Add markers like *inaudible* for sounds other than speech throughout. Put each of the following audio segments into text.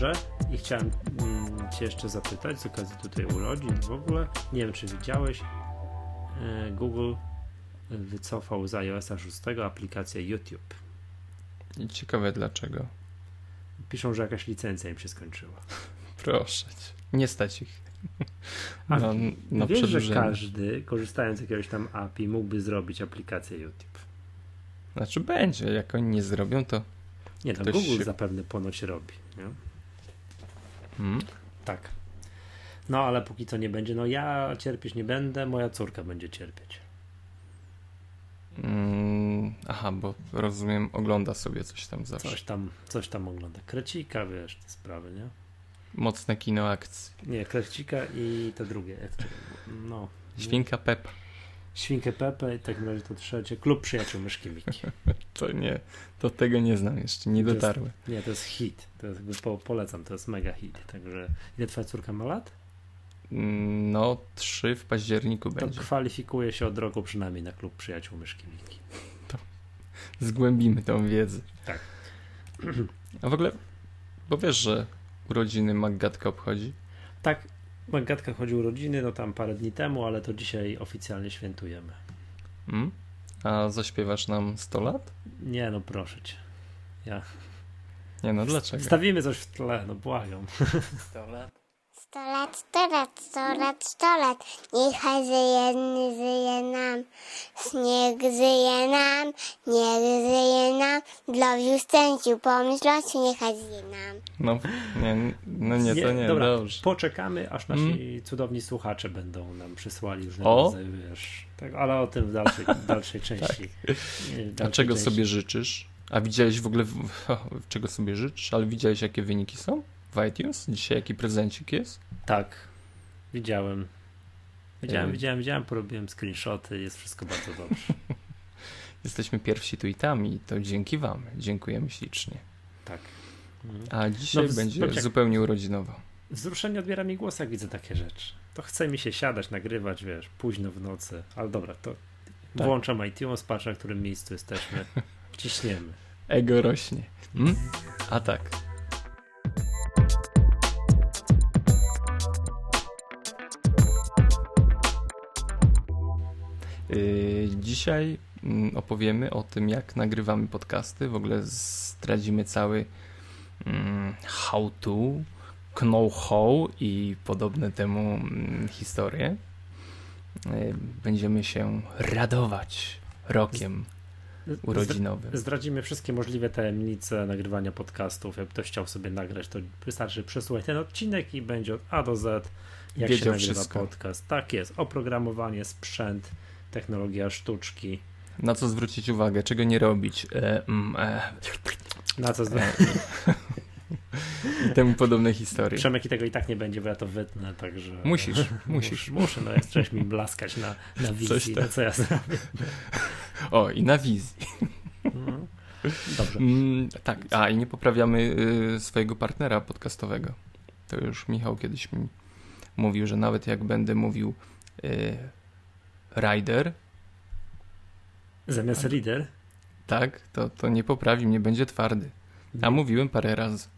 dobrze. I chciałem mm, Cię jeszcze zapytać z okazji tutaj urodzin w ogóle. Nie wiem, czy widziałeś. E, Google wycofał z iOS 6 aplikację YouTube. Ciekawe dlaczego. Piszą, że jakaś licencja im się skończyła. *laughs* Proszę cię. Nie stać ich. A No, no wiesz, że każdy, korzystając z jakiegoś tam API, mógłby zrobić aplikację YouTube. Znaczy będzie, jak oni nie zrobią, to. Nie, to Ktoś Google się- zapewne ponoć robi. Nie? Hmm? Tak. No, ale póki co nie będzie, no ja cierpieć nie będę, moja córka będzie cierpieć. Mm, aha, bo rozumiem, ogląda sobie coś tam zawsze. Coś tam, coś tam ogląda. Krecika, wiesz, te sprawy, nie? Mocne kino akcji. Nie, Krecika i te drugie. No. Świnka Peppa. Świnkę Pepe i takim razie to trzecie. Klub Przyjaciół Myszki Miki. *laughs* To nie, to tego nie znam jeszcze, nie To jest- dotarły. Nie, to jest hit. To jest, po, polecam, to jest mega hit. Także ile twoja córka ma lat? Mm, No, trzy w październiku To będzie. kwalifikuje się od roku przynajmniej na Klub Przyjaciół Myszki Miki. Zgłębimy tą wiedzę. Tak. A w ogóle, bo wiesz, że urodziny Maggatka obchodzi? Tak, Magatka chodzi urodziny, no tam parę dni temu, ale to dzisiaj oficjalnie świętujemy. Mm? A zaśpiewasz nam 100 lat? Nie, no proszę cię. Ja. Nie no, dlaczego? Wstawimy coś w tle, no błagam. 100 lat. Sto lat, sto lat, sto lat, sto lat, niechaj żyje, żyje nam. Śnieg żyje nam, niech żyje nam, dla szczęściu pomyślności niechaj żyje nam. No, nie, no nie, to nie, dobra, dobrze. poczekamy, aż nasi cudowni słuchacze będą nam przysłali różne O! rodzaje, wiesz, tak, ale o tym w dalszej, dalszej *laughs* części. Nie, w A czego części. sobie życzysz? A widziałeś w ogóle, *laughs* czego sobie życzysz? Ale widziałeś jakie wyniki są w iTunes? Dzisiaj jaki prezencik jest? Tak, widziałem. Widziałem, widziałem, widziałem, porobiłem screenshoty, jest wszystko bardzo dobrze. *laughs* Jesteśmy pierwsi tu i tam i to dzięki wam. Dziękujemy ślicznie. Tak. Mhm. A dzisiaj No, będzie poczekaj. zupełnie urodzinowo. Wzruszenie odbiera mi głos, jak widzę takie rzeczy. To chce mi się siadać, nagrywać, wiesz, późno w nocy. Ale dobra, to Tak. włączam iTunes, patrzę, na którym miejscu jesteśmy. Ciśniemy. *laughs* Ego rośnie. Mm? A tak. Dzisiaj mm, opowiemy o tym, jak nagrywamy podcasty. W ogóle zdradzimy cały mm, how to, know-how i podobne temu mm, historie. Yy, Będziemy się radować rokiem urodzinowym. Zdradzimy wszystkie możliwe tajemnice nagrywania podcastów. Jak ktoś chciał sobie nagrać, to wystarczy przesłuchać ten odcinek i będzie od A do Z, jak się Wiedział nagrywa wszystko. podcast. Tak jest. Oprogramowanie, sprzęt, technologia sztuczki. Na co zwrócić uwagę, czego nie robić e, mm, e, Na co zdra- i temu podobne historie. Przemek i tego i tak nie będzie, bo ja to wytnę, także... Musisz, Mus- musisz. Muszę, no jak chcesz mi blaskać na, na wizji, tam. no co ja zrobię. *laughs* O, i na wizji. Mhm. Dobrze. Mm, tak, a i nie poprawiamy y, swojego partnera podcastowego. To już Michał kiedyś mi mówił, że nawet jak będę mówił y, rider, Zamiast reader, tak, to, to nie poprawi mnie, będzie twardy. A mówiłem parę razy.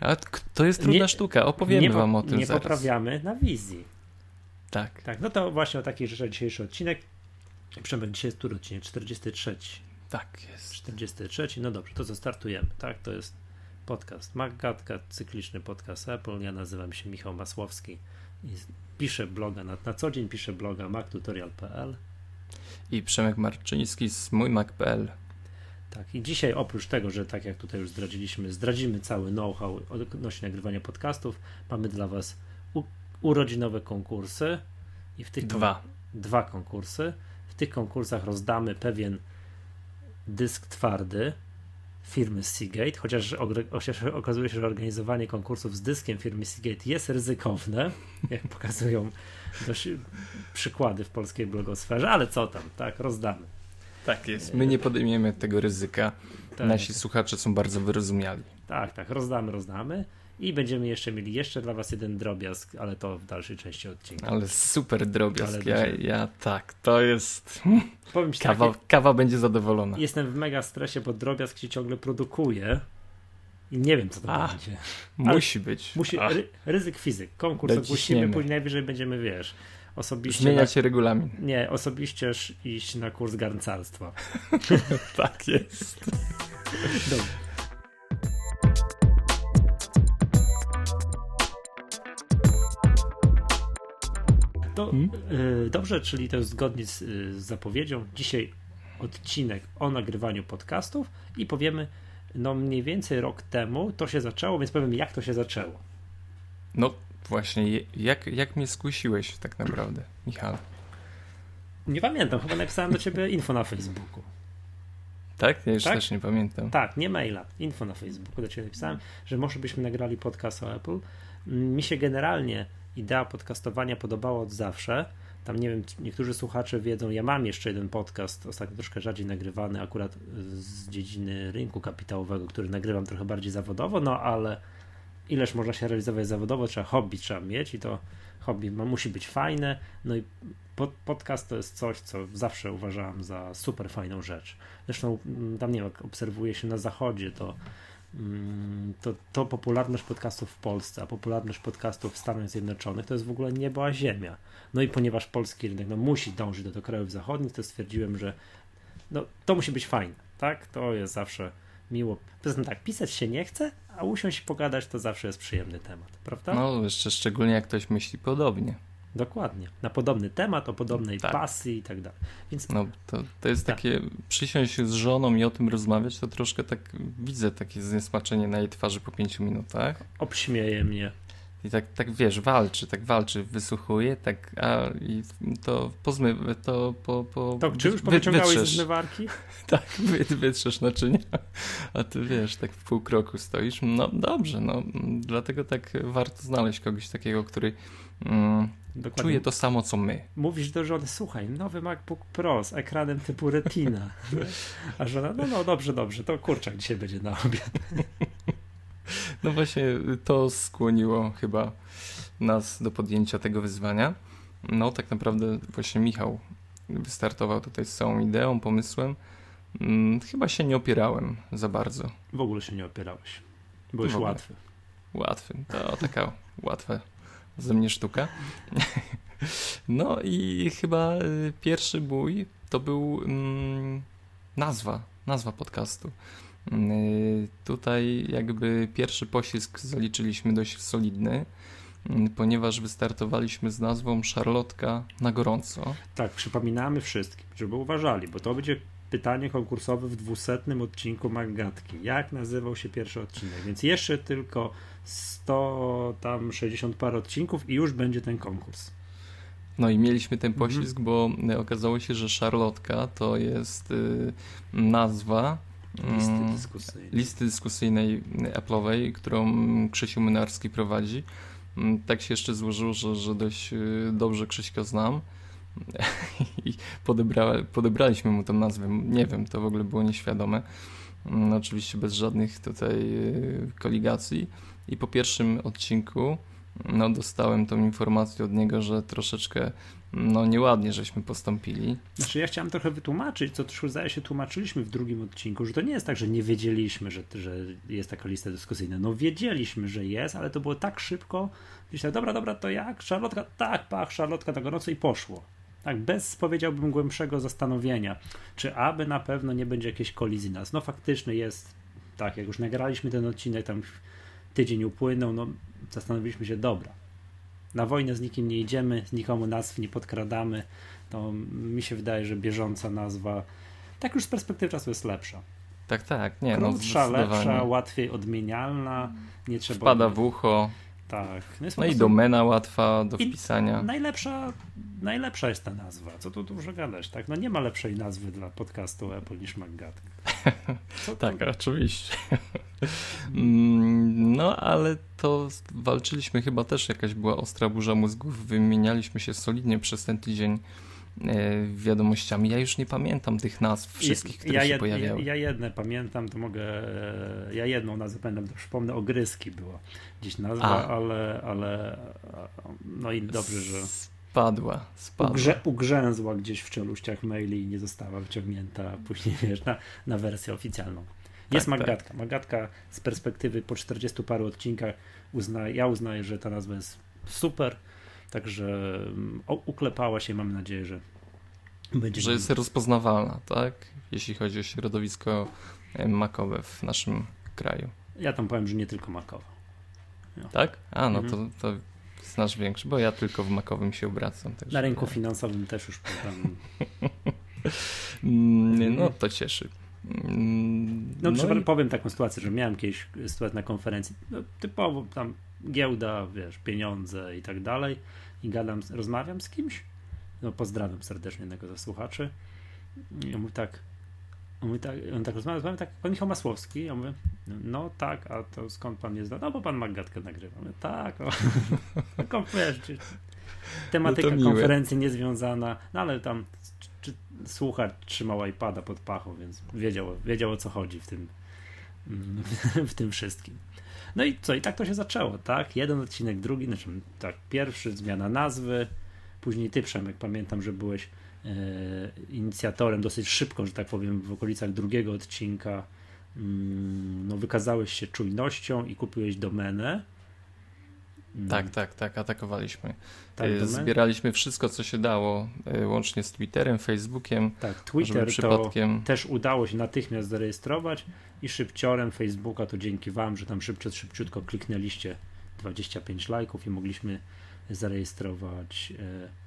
A to jest trudna Nie- sztuka, opowiemy nie, wam o tym nie zaraz. poprawiamy na wizji. Tak. Tak, no to właśnie o takich rzeczach dzisiejszy odcinek. Przemek, dzisiaj jest który odcinek? 43. Tak jest. 43, no dobrze, to co startujemy, tak? To jest podcast Maggatka, cykliczny podcast Apple. Ja nazywam się Michał Masłowski piszę bloga, na, na co dzień piszę bloga mactutorial.pl. I Przemek Marczyński z mójmac.pl. Tak, i dzisiaj oprócz tego, że tak jak tutaj już zdradziliśmy, zdradzimy cały know-how odnośnie nagrywania podcastów, mamy dla Was u, urodzinowe konkursy i w tych Dwa. dwa konkursy. W tych konkursach rozdamy pewien dysk twardy firmy Seagate, chociaż, chociaż okazuje się, że organizowanie konkursów z dyskiem firmy Seagate jest ryzykowne, *laughs* jak pokazują dość przykłady w polskiej blogosferze, ale co tam, tak, rozdamy. Tak jest. My nie podejmiemy tego ryzyka. Tak. Nasi słuchacze są bardzo wyrozumiali. Tak, tak, rozdamy, rozdamy. I będziemy jeszcze mieli jeszcze dla Was jeden drobiazg, ale to w dalszej części odcinka. Ale super drobiazg. Ale Ja, ja tak, to jest. *laughs* Powiem Ci Kawa, tak, kawa będzie zadowolona. jestem w mega stresie, bo drobiazg się ciągle produkuje. I nie wiem, co to A, będzie. Musi być. Musi, ry, ryzyk fizyk. Konkurs ogłosimy, Dociśniemy. później najwyżej będziemy, wiesz, osobiście... Regulamin. Na, nie, osobiście iść na kurs garncarstwa. *laughs* Tak jest. Dobra. Hmm? y, dobrze, czyli to jest zgodnie z, y, z zapowiedzią. Dzisiaj odcinek o nagrywaniu podcastów i powiemy, no mniej więcej rok temu to się zaczęło, więc powiem, jak to się zaczęło. No właśnie, jak, jak mnie skusiłeś tak naprawdę, Michał? Nie pamiętam, chyba napisałem do ciebie info na Facebooku. Tak? Ja już Tak? też nie pamiętam. Tak, nie maila, info na Facebooku do ciebie napisałem, że może byśmy nagrali podcast o Apple. Mi się generalnie idea podcastowania podobała od zawsze. Tam nie wiem, niektórzy słuchacze wiedzą, ja mam jeszcze jeden podcast, ostatnio troszkę rzadziej nagrywany, akurat z dziedziny rynku kapitałowego, który nagrywam trochę bardziej zawodowo, no ale ileż można się realizować zawodowo, trzeba hobby trzeba mieć i to hobby ma, musi być fajne. No i pod, podcast to jest coś, co zawsze uważałem za super fajną rzecz. Zresztą mm, tam nie wiem, jak obserwuje się na zachodzie, to, to, to popularność podcastów w Polsce, a popularność podcastów w Stanach Zjednoczonych to jest w ogóle niebo a ziemia. No i ponieważ polski rynek no, musi dążyć do, do krajów zachodnich, to stwierdziłem, że no, to musi być fajne, tak? To jest zawsze miło. Poza tym tak, pisać się nie chce, a usiąść i pogadać to zawsze jest przyjemny temat, prawda? No, jeszcze szczególnie jak ktoś myśli podobnie. Dokładnie. Na podobny temat, o podobnej Tak. pasji i tak dalej. Więc No, to, to jest Tak. takie, przysiąść z żoną i o tym rozmawiać, to troszkę tak widzę takie zniesmaczenie na jej twarzy po pięciu minutach. obśmieje mnie. I tak, tak wiesz, walczy, tak walczy, wysłuchuje, tak, a i to pozmy, to po, po To, czy już wy- powyciągałeś wytrzesz. zmywarki? *laughs* Tak, wy, wytrzesz naczynia, a ty wiesz, tak w pół kroku stoisz. No dobrze, no dlatego tak warto znaleźć kogoś takiego, który mm, Dokładnie. czuje to samo, co my. Mówisz do żony, słuchaj, nowy MacBook Pro z ekranem typu Retina. A żona, no, no dobrze, dobrze, to kurczak dzisiaj będzie na obiad. *laughs* No właśnie to skłoniło chyba nas do podjęcia tego wyzwania. No tak naprawdę właśnie Michał wystartował tutaj z całą ideą, pomysłem. Mm, Chyba się nie opierałem za bardzo. W ogóle się nie opierałeś. Byłeś łatwy. Łatwy, to taka łatwa ze mnie sztuka. *laughs* No i chyba y, pierwszy bój to był mm, nazwa, nazwa podcastu. Y, Tutaj jakby pierwszy poślizg zaliczyliśmy dość solidny, y, ponieważ wystartowaliśmy z nazwą Szarlotka na gorąco. Tak, przypominamy wszystkim, żeby uważali, bo to będzie pytanie konkursowe w dwusetnym odcinku Maggatki. Jak nazywał się pierwszy odcinek? Więc jeszcze tylko 100, tam 60 parę odcinków i już będzie ten konkurs. No i mieliśmy ten Mhm. poślizg, bo y, okazało się, że Szarlotka to jest y, nazwa Listy mm, dyskusyjne. listy dyskusyjnej Apple'owej, którą Krzysiu Mynarski prowadzi. Mm, Tak się jeszcze złożyło, że, że dość y, dobrze Krzyśka znam i podebra, podebraliśmy mu tę nazwę. Nie wiem, to w ogóle było nieświadome. Mm, Oczywiście bez żadnych tutaj y, koligacji. I po pierwszym odcinku no, dostałem tą informację od niego, że troszeczkę no, nieładnie żeśmy postąpili. Znaczy ja chciałem trochę wytłumaczyć, co też zdaje się tłumaczyliśmy w drugim odcinku, że to nie jest tak, że nie wiedzieliśmy, że, że jest taka lista dyskusyjna. No wiedzieliśmy, że jest, ale to było tak szybko, tak, dobra, dobra, to jak? Szarlotka? Tak, pach, Szarlotka na gorąco i poszło. Tak, bez powiedziałbym głębszego zastanowienia, czy aby na pewno nie będzie jakiejś kolizji nas. No faktycznie jest, tak, jak już nagraliśmy ten odcinek, tam tydzień upłynął, no zastanowiliśmy się, dobra, na wojnę z nikim nie idziemy, nikomu nazw nie podkradamy, to mi się wydaje, że bieżąca nazwa, tak już z perspektywy czasu jest lepsza. Tak, tak, nie, no Krótsza, lepsza, zdecydowanie. łatwiej odmienialna, nie trzeba... Wpada w ucho, Tak. No, no i domena łatwa do wpisania. Najlepsza, najlepsza jest ta nazwa. Co tu dużo gadać, tak? No nie ma lepszej nazwy dla podcastu Apple niż MacGat. *laughs* Tak, to- oczywiście. *laughs* Mm, No, ale to walczyliśmy chyba też, jakaś była ostra burza mózgów. Wymienialiśmy się solidnie przez ten tydzień wiadomościami. Ja już nie pamiętam tych nazw wszystkich, które ja, się jed- pojawiały. Ja, ja jedne pamiętam, to mogę. e, Ja jedną nazwę pamiętam, to przypomnę, ogryski była gdzieś nazwa, A. ale, ale. No i dobrze, że Spadła, spadła. ugrze, ugrzęzła gdzieś w czeluściach maili i nie została wyciągnięta później, *laughs* wiesz, na, na wersję oficjalną. Jest tak, Magatka. Tak. Magatka z perspektywy po 40 paru odcinkach uzna, ja uznaję, że ta nazwa jest super, także mm, uklepała się, mam nadzieję, że będzie. Że jest rozpoznawalna, tak? Jeśli chodzi o środowisko e, makowe w naszym kraju. Ja tam powiem, że nie tylko makowe. No. Tak? A, no mhm. to, to znasz większy, bo ja tylko w makowym się obracam. Na rynku ja... finansowym też już tam. *laughs* Mm, no to cieszy. Mm, no, no i... powiem taką sytuację, że miałem kiedyś sytuację na konferencji, no, typowo tam giełda, wiesz, pieniądze i tak dalej i gadam, rozmawiam z kimś, no pozdrawiam serdecznie jednego ze słuchaczy i on mówi tak, on mówi tak, on tak rozmawia, rozmawia tak, pan Michał Masłowski, ja mówię, no tak, a to skąd pan jest? No bo pan Maggatkę nagrywa. Mówię, tak, o. *laughs* wiesz, tematyka no konferencji niezwiązana, no ale tam słuchacz trzymał iPada pod pachą, więc wiedział, wiedział o co chodzi w tym, *laughs* w tym wszystkim. No i co, i tak to się zaczęło, tak? Jeden odcinek, drugi, znaczy tak, pierwszy, zmiana nazwy, później ty, Przemek, pamiętam, że byłeś e, inicjatorem dosyć szybko, że tak powiem, w okolicach drugiego odcinka mm, no, wykazałeś się czujnością i kupiłeś domenę. Mm. Tak, tak, tak, atakowaliśmy. Tak, e, Zbieraliśmy wszystko, co się dało, e, łącznie z Twitterem, Facebookiem. Tak, Twitter przypadkiem... to też udało się natychmiast zarejestrować i szybciorem Facebooka to dzięki Wam, że tam szybciutko, szybciutko kliknęliście 25 lajków i mogliśmy zarejestrować e,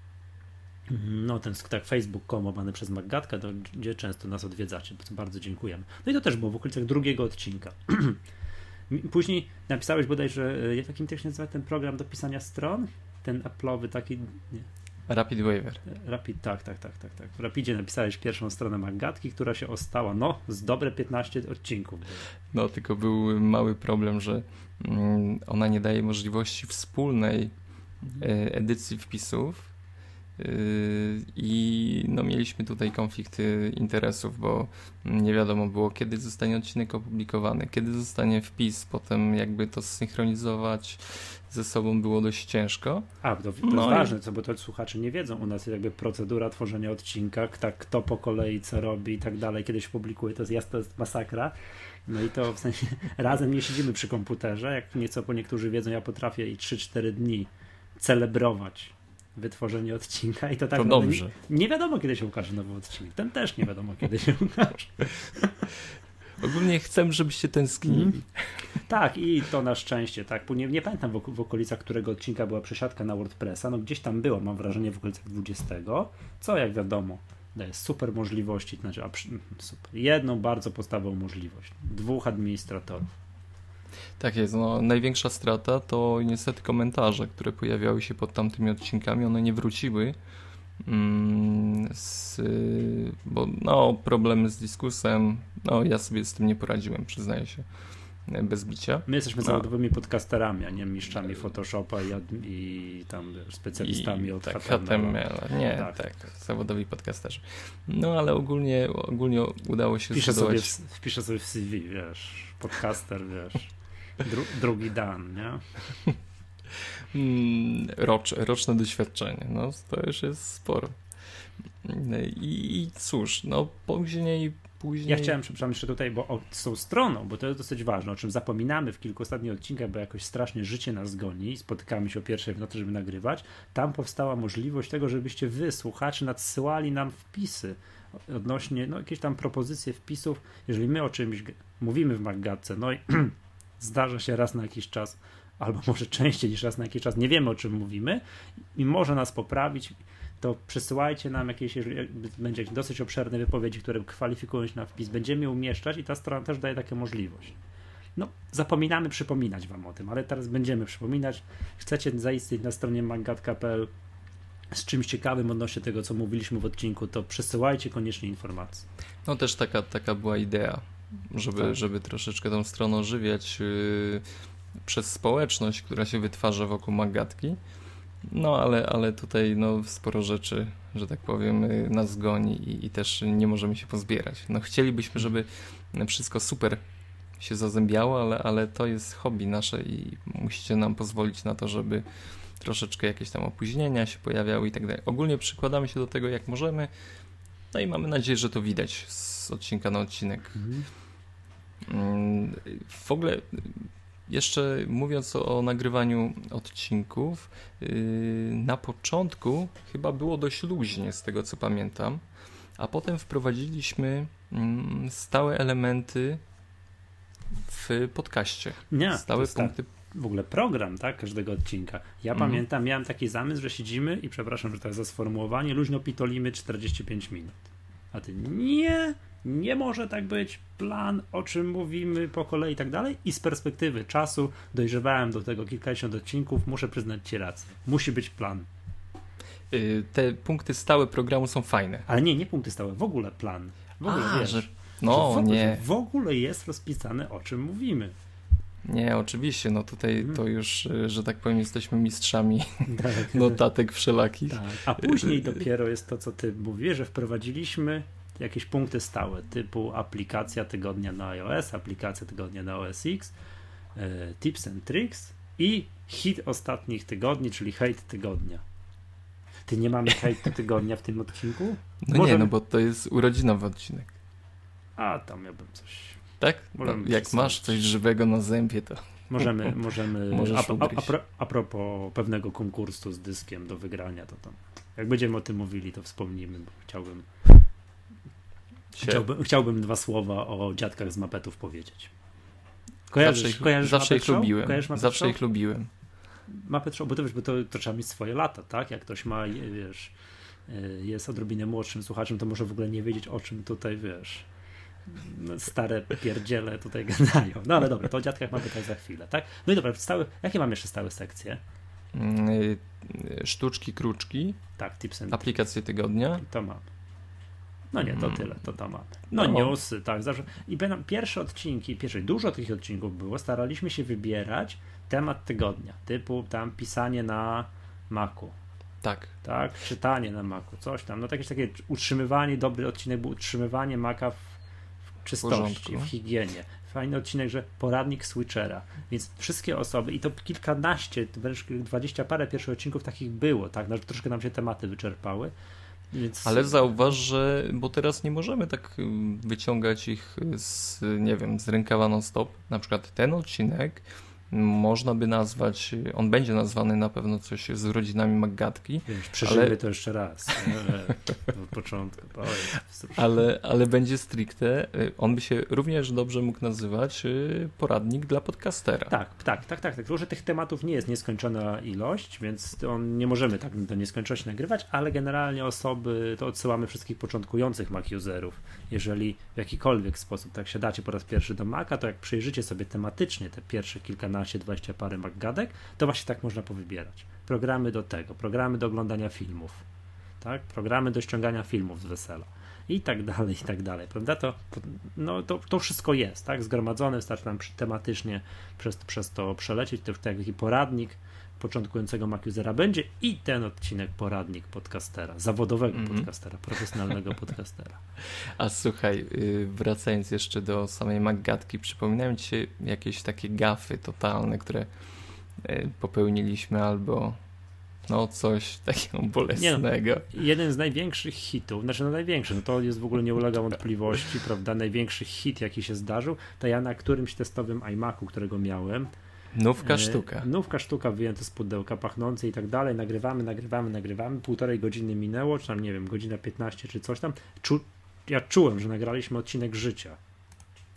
no ten tak facebook.com łamany przez Maggatka, gdzie często nas odwiedzacie, bardzo dziękujemy. No i to też było w okolicach drugiego odcinka. *clears throat* Później napisałeś bodajże, w jakim też się nazywa ten program do pisania stron? Ten Apple'owy taki... Nie. Rapid Waiver. Rapid, tak, tak, tak, tak, tak. W Rapidzie napisałeś pierwszą stronę Maggatki, która się ostała, no, z dobre 15 odcinków. No, tylko był mały problem, że mm, ona nie daje możliwości wspólnej mhm. e, edycji wpisów, I no, mieliśmy tutaj konflikty interesów, bo nie wiadomo było, kiedy zostanie odcinek opublikowany, kiedy zostanie wpis, potem jakby to zsynchronizować ze sobą było dość ciężko. A, to, to no jest i... ważne, co, bo to słuchacze nie wiedzą. U nas jest jakby procedura tworzenia odcinka, tak, kto po kolei co robi i tak dalej. Kiedyś publikuje, to jest, to jest masakra. No i to w sensie *laughs* razem nie siedzimy przy komputerze, jak nieco po niektórzy wiedzą, ja potrafię i 3-4 dni celebrować wytworzenie odcinka i to tak to dobrze. Nie, nie, wiadomo, kiedy się ukaże nowy odcinek. Ten też nie wiadomo, kiedy się ukaże. *laughs* Ogólnie chcę, żebyście tęsknili. Mm. Tak, i to na szczęście, tak. Nie, nie pamiętam w, w, okolicach którego odcinka była przesiadka na WordPressa. No gdzieś tam było, mam wrażenie, w okolicach 20. Co jak wiadomo, daje super możliwości. Znaczy, super. Jedną bardzo podstawową możliwość. Dwóch administratorów tak jest. No, największa strata to niestety komentarze, które pojawiały się pod tamtymi odcinkami. One nie wróciły. Mm, z, bo no, problemy z dyskusem, no ja sobie z tym nie poradziłem, przyznaję się, bez bicia. My jesteśmy no. zawodowymi podcasterami, a nie mistrzami Photoshopa i, i tam specjalistami I, od tak, HTML. Nie, tak, tak, zawodowi podcasterzy. No ale ogólnie, ogólnie udało się wpiszę zbudować... Sobie w, wpiszę sobie w CV, wiesz, podcaster, wiesz. Dru drugi dan, nie? Mm, rocz, roczne doświadczenie, no to już jest sporo. I, I, cóż, no później, później... Ja chciałem, przepraszam, jeszcze tutaj, bo o, z tą stroną, bo to jest dosyć ważne, o czym zapominamy w kilku ostatnich odcinkach, bo jakoś strasznie życie nas goni i spotykamy się o pierwszej w nocy, żeby nagrywać. Tam powstała możliwość tego, żebyście wy, słuchacze, nadsyłali nam wpisy odnośnie, no jakieś tam propozycje wpisów, jeżeli my o czymś mówimy w Maggatce, no i *clears throat* zdarza się raz na jakiś czas, albo *laughs* może częściej niż raz na jakiś czas, nie wiemy o czym mówimy i może nas poprawić, to przesyłajcie nam jakieś, jeżeli będzie dosyć obszerne wypowiedzi, które kwalifikują się na wpis, będziemy umieszczać i ta strona też daje taką możliwość. No, zapominamy przypominać Wam o tym, ale teraz będziemy przypominać. Chcecie zaistnieć na stronie mangatka.pl z czymś ciekawym odnośnie tego, co mówiliśmy w odcinku, to przesyłajcie koniecznie informacje. No też taka, taka była idea, żeby, tak. żeby troszeczkę tą stronę ożywiać yy, przez społeczność, która się wytwarza wokół Magatki. No ale, ale tutaj no, sporo rzeczy, że tak powiem, yy, nas goni i, i, też nie możemy się pozbierać. No chcielibyśmy, żeby wszystko super się zazębiało, ale, ale to jest hobby nasze i musicie nam pozwolić na to, żeby troszeczkę jakieś tam opóźnienia się pojawiały i tak dalej. Ogólnie przykładamy się do tego jak możemy, no i mamy nadzieję, że to widać z odcinka na odcinek. Mhm. Mm, w ogóle jeszcze mówiąc o nagrywaniu odcinków, yy, na początku chyba było dość luźnie, z tego co pamiętam, a potem wprowadziliśmy mm, stałe elementy w podcaście. Nie, stałe punkty. W ogóle program, tak, każdego odcinka. Ja mhm. pamiętam, miałem taki zamysł, że siedzimy i przepraszam, że to jest za sformułowanie, luźno pitolimy 45 minut. A ty nie, nie może tak być, plan, o czym mówimy po kolei i tak dalej. I z perspektywy czasu dojrzewałem do tego kilkadziesiąt odcinków, muszę przyznać Ci rację. Musi być plan. Y, te punkty stałe programu są fajne. Ale nie, nie punkty stałe, w ogóle plan. W ogóle A, wiesz, że, no że w nie. W ogóle jest rozpisane, o czym mówimy. Nie, oczywiście, no tutaj hmm. to już, y, że tak powiem, jesteśmy mistrzami *laughs* tak. notatek wszelakich. Tak. A później dopiero jest to, co ty mówisz, że wprowadziliśmy jakieś punkty stałe, typu aplikacja tygodnia na iOS, aplikacja tygodnia na OS X, e, tips and tricks i hit ostatnich tygodni, czyli hate tygodnia. Ty nie mamy *laughs* hate tygodnia w tym odcinku? No Może... nie, no bo to jest urodzinowy odcinek. A, tam miałbym coś. Tak? No, jak masz coś żywego na zębie, to... Możemy, *laughs* możemy a, a, a, a, propos pewnego konkursu z dyskiem do wygrania, to tam, jak będziemy o tym mówili, to wspomnimy, bo chciałbym Chciałbym, chciałbym dwa słowa o dziadkach z mapetów powiedzieć. Kojarzysz, zawsze ich, kojarzysz zawsze ich lubiłem. Zawsze ich lubiłem. Muppet Show, bo to, wiesz, bo to, to trzeba mieć swoje lata, tak? Jak ktoś ma, wiesz, e, jest odrobinę młodszym słuchaczem, to może w ogóle nie wiedzieć, o czym tutaj, wiesz, stare pierdziele tutaj *laughs* gadają. No ale dobra, to o dziadkach mamy tutaj za chwilę, tak? No i dobra, stałe, jakie mamy jeszcze stałe sekcje? Mm, y, sztuczki, kruczki. Tak, tips and Aplikacje tygodnia. To mam. No nie, to mm. tyle, to tam mamy. No, no newsy, tak. Zawsze. I pierwsze odcinki, pierwsze, dużo tych odcinków było, staraliśmy się wybierać temat tygodnia, typu tam pisanie na Macu. Tak. Tak, czytanie na Macu, coś tam. No jakieś takie utrzymywanie, dobry odcinek był utrzymywanie Maca w, w czystości, w, w higienie. Fajny odcinek, że poradnik switchera. Więc wszystkie osoby, i to kilkanaście, wręcz dwadzieścia parę pierwszych odcinków takich było, tak, no, troszkę nam się tematy wyczerpały. Ale zauważ, że bo teraz nie możemy tak wyciągać ich z, nie wiem, z rękawa non stop. Na przykład ten odcinek można by nazwać, on będzie nazwany na pewno coś z rodzinami Maggatki. Przeżyjmy ale... to jeszcze raz. w początku. ale, ale będzie stricte, on by się również dobrze mógł nazywać y, poradnik dla podcastera. Tak, tak, tak, tak. Tylko, że tych tematów nie jest nieskończona ilość, więc on nie możemy tak do nieskończoności nagrywać, ale generalnie osoby, to odsyłamy wszystkich początkujących Mac userów. Jeżeli w jakikolwiek sposób tak siadacie po raz pierwszy do Maca, to jak przejrzycie sobie tematycznie te pierwsze kilkanaście 15-20 parę gadek, to właśnie tak można powybierać. Programy do tego, programy do oglądania filmów, tak? programy do ściągania filmów z wesela i tak dalej, i tak dalej, prawda? To, no, to, to wszystko jest, tak? Zgromadzone, wystarczy nam tematycznie przez, przez to przelecieć, to taki poradnik początkującego Macusera będzie i ten odcinek poradnik podcastera, zawodowego mm -hmm. podcastera, profesjonalnego *laughs* podcastera. A słuchaj, y, wracając jeszcze do samej Maggatki, przypominają ci się jakieś takie gafy totalne, które y, popełniliśmy albo no coś *laughs* takiego bolesnego. Nie, no, jeden z największych hitów, znaczy no największy, no to jest w ogóle nie ulega wątpliwości, *laughs* prawda, największy hit jaki się zdarzył, to ja na którymś testowym iMacu, którego miałem, Nówka e, sztuka. Nówka sztuka wyjęta z pudełka, pachnące i tak dalej. Nagrywamy, nagrywamy, nagrywamy. Półtorej godziny minęło, czy tam nie wiem, godzina 15 czy coś tam. Czu ja czułem, że nagraliśmy odcinek życia.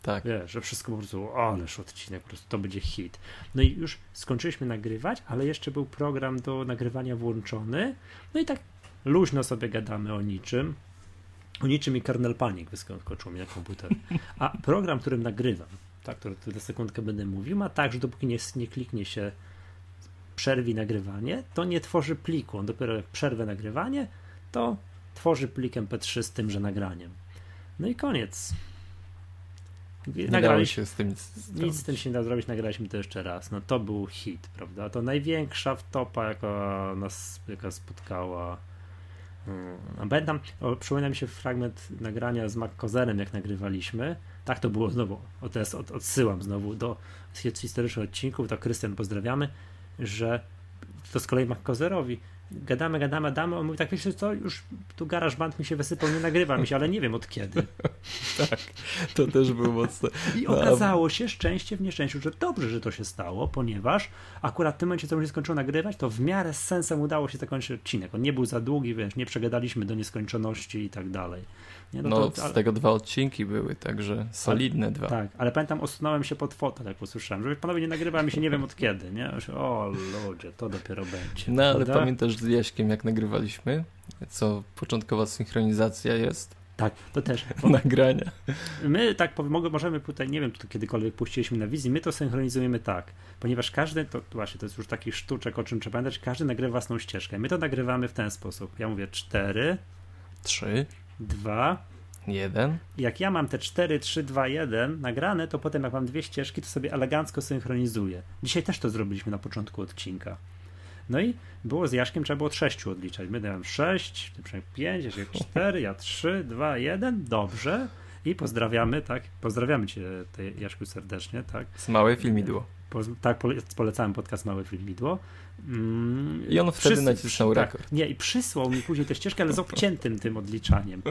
Tak. Wiesz, że wszystko po prostu, ależ odcinek, po prostu to będzie hit. No i już skończyliśmy nagrywać, ale jeszcze był program do nagrywania włączony. No i tak luźno sobie gadamy o niczym. O niczym i kernel panik wyskoczył mi na komputer. A program, którym nagrywam, tak, to, to sekundkę będę mówił, ma tak, że dopóki nie, nie kliknie się przerwi nagrywanie, to nie tworzy pliku. On dopiero jak przerwę nagrywanie, to tworzy plik MP3 z tymże nagraniem. No i koniec. Nie Nagraliśmy, się z tym nic, nic z tym się nie da zrobić, nagraliśmy to jeszcze raz. No to był hit, prawda? To największa wtopa, jaka nas jaka spotkała. Hmm. Pamiętam, przypomina mi się fragment nagrania z MacCozerem, jak nagrywaliśmy. Tak to było znowu, o teraz od, odsyłam znowu do historycznych odcinków, to Krystian pozdrawiamy, że to z kolei McCozerowi gadamy, gadamy, gadamy, on mówi tak, wiesz co, już tu garaż band mi się wysypał, nie nagrywa mi się, ale nie wiem od kiedy. *laughs* tak, to też było mocne. I no, okazało się, szczęście w nieszczęściu, że dobrze, że to się stało, ponieważ akurat w tym momencie, co on się skończył nagrywać, to w miarę z sensem udało się zakończyć odcinek. On nie był za długi, wiesz, nie przegadaliśmy do nieskończoności i tak dalej. Nie, no, no to, z tego dwa odcinki były, także solidne dwa. Tak, ale pamiętam, osunąłem się pod fotel, jak usłyszałem, że panowie nie nagrywa mi się nie wiem od kiedy, nie? O ludzie, to dopiero będzie. No ale prawda? pamiętasz z Jaśkiem, jak nagrywaliśmy? Co początkowa synchronizacja jest? Tak, to też. *laughs* Nagrania. My tak mogę, możemy tutaj, nie wiem, czy to kiedykolwiek puściliśmy na wizji, my to synchronizujemy tak, ponieważ każdy, to właśnie to jest już taki sztuczek, o czym trzeba pamiętać, każdy nagrywa własną ścieżkę. My to nagrywamy w ten sposób. Ja mówię cztery, trzy, dwa, jeden. Jak ja mam te 4, 3, 2, 1 nagrane, to potem jak mam dwie ścieżki, to sobie elegancko synchronizuję. Dzisiaj też to zrobiliśmy na początku odcinka. No i było z Jaszkiem, trzeba było od 6 odliczać. My dałem 6, ty przynajmniej 5, Jaszek 4, ja 3, 2, 1, dobrze. I pozdrawiamy, tak? Pozdrawiamy cię, Jaszku, serdecznie, tak? Z małe filmidło. Po, tak, polecałem podcast Małe Filmidło. Mm, I on wtedy Przys- nacisnął tak, rekord. Nie, i przysłał mi później tę ścieżkę, ale z obciętym tym odliczaniem.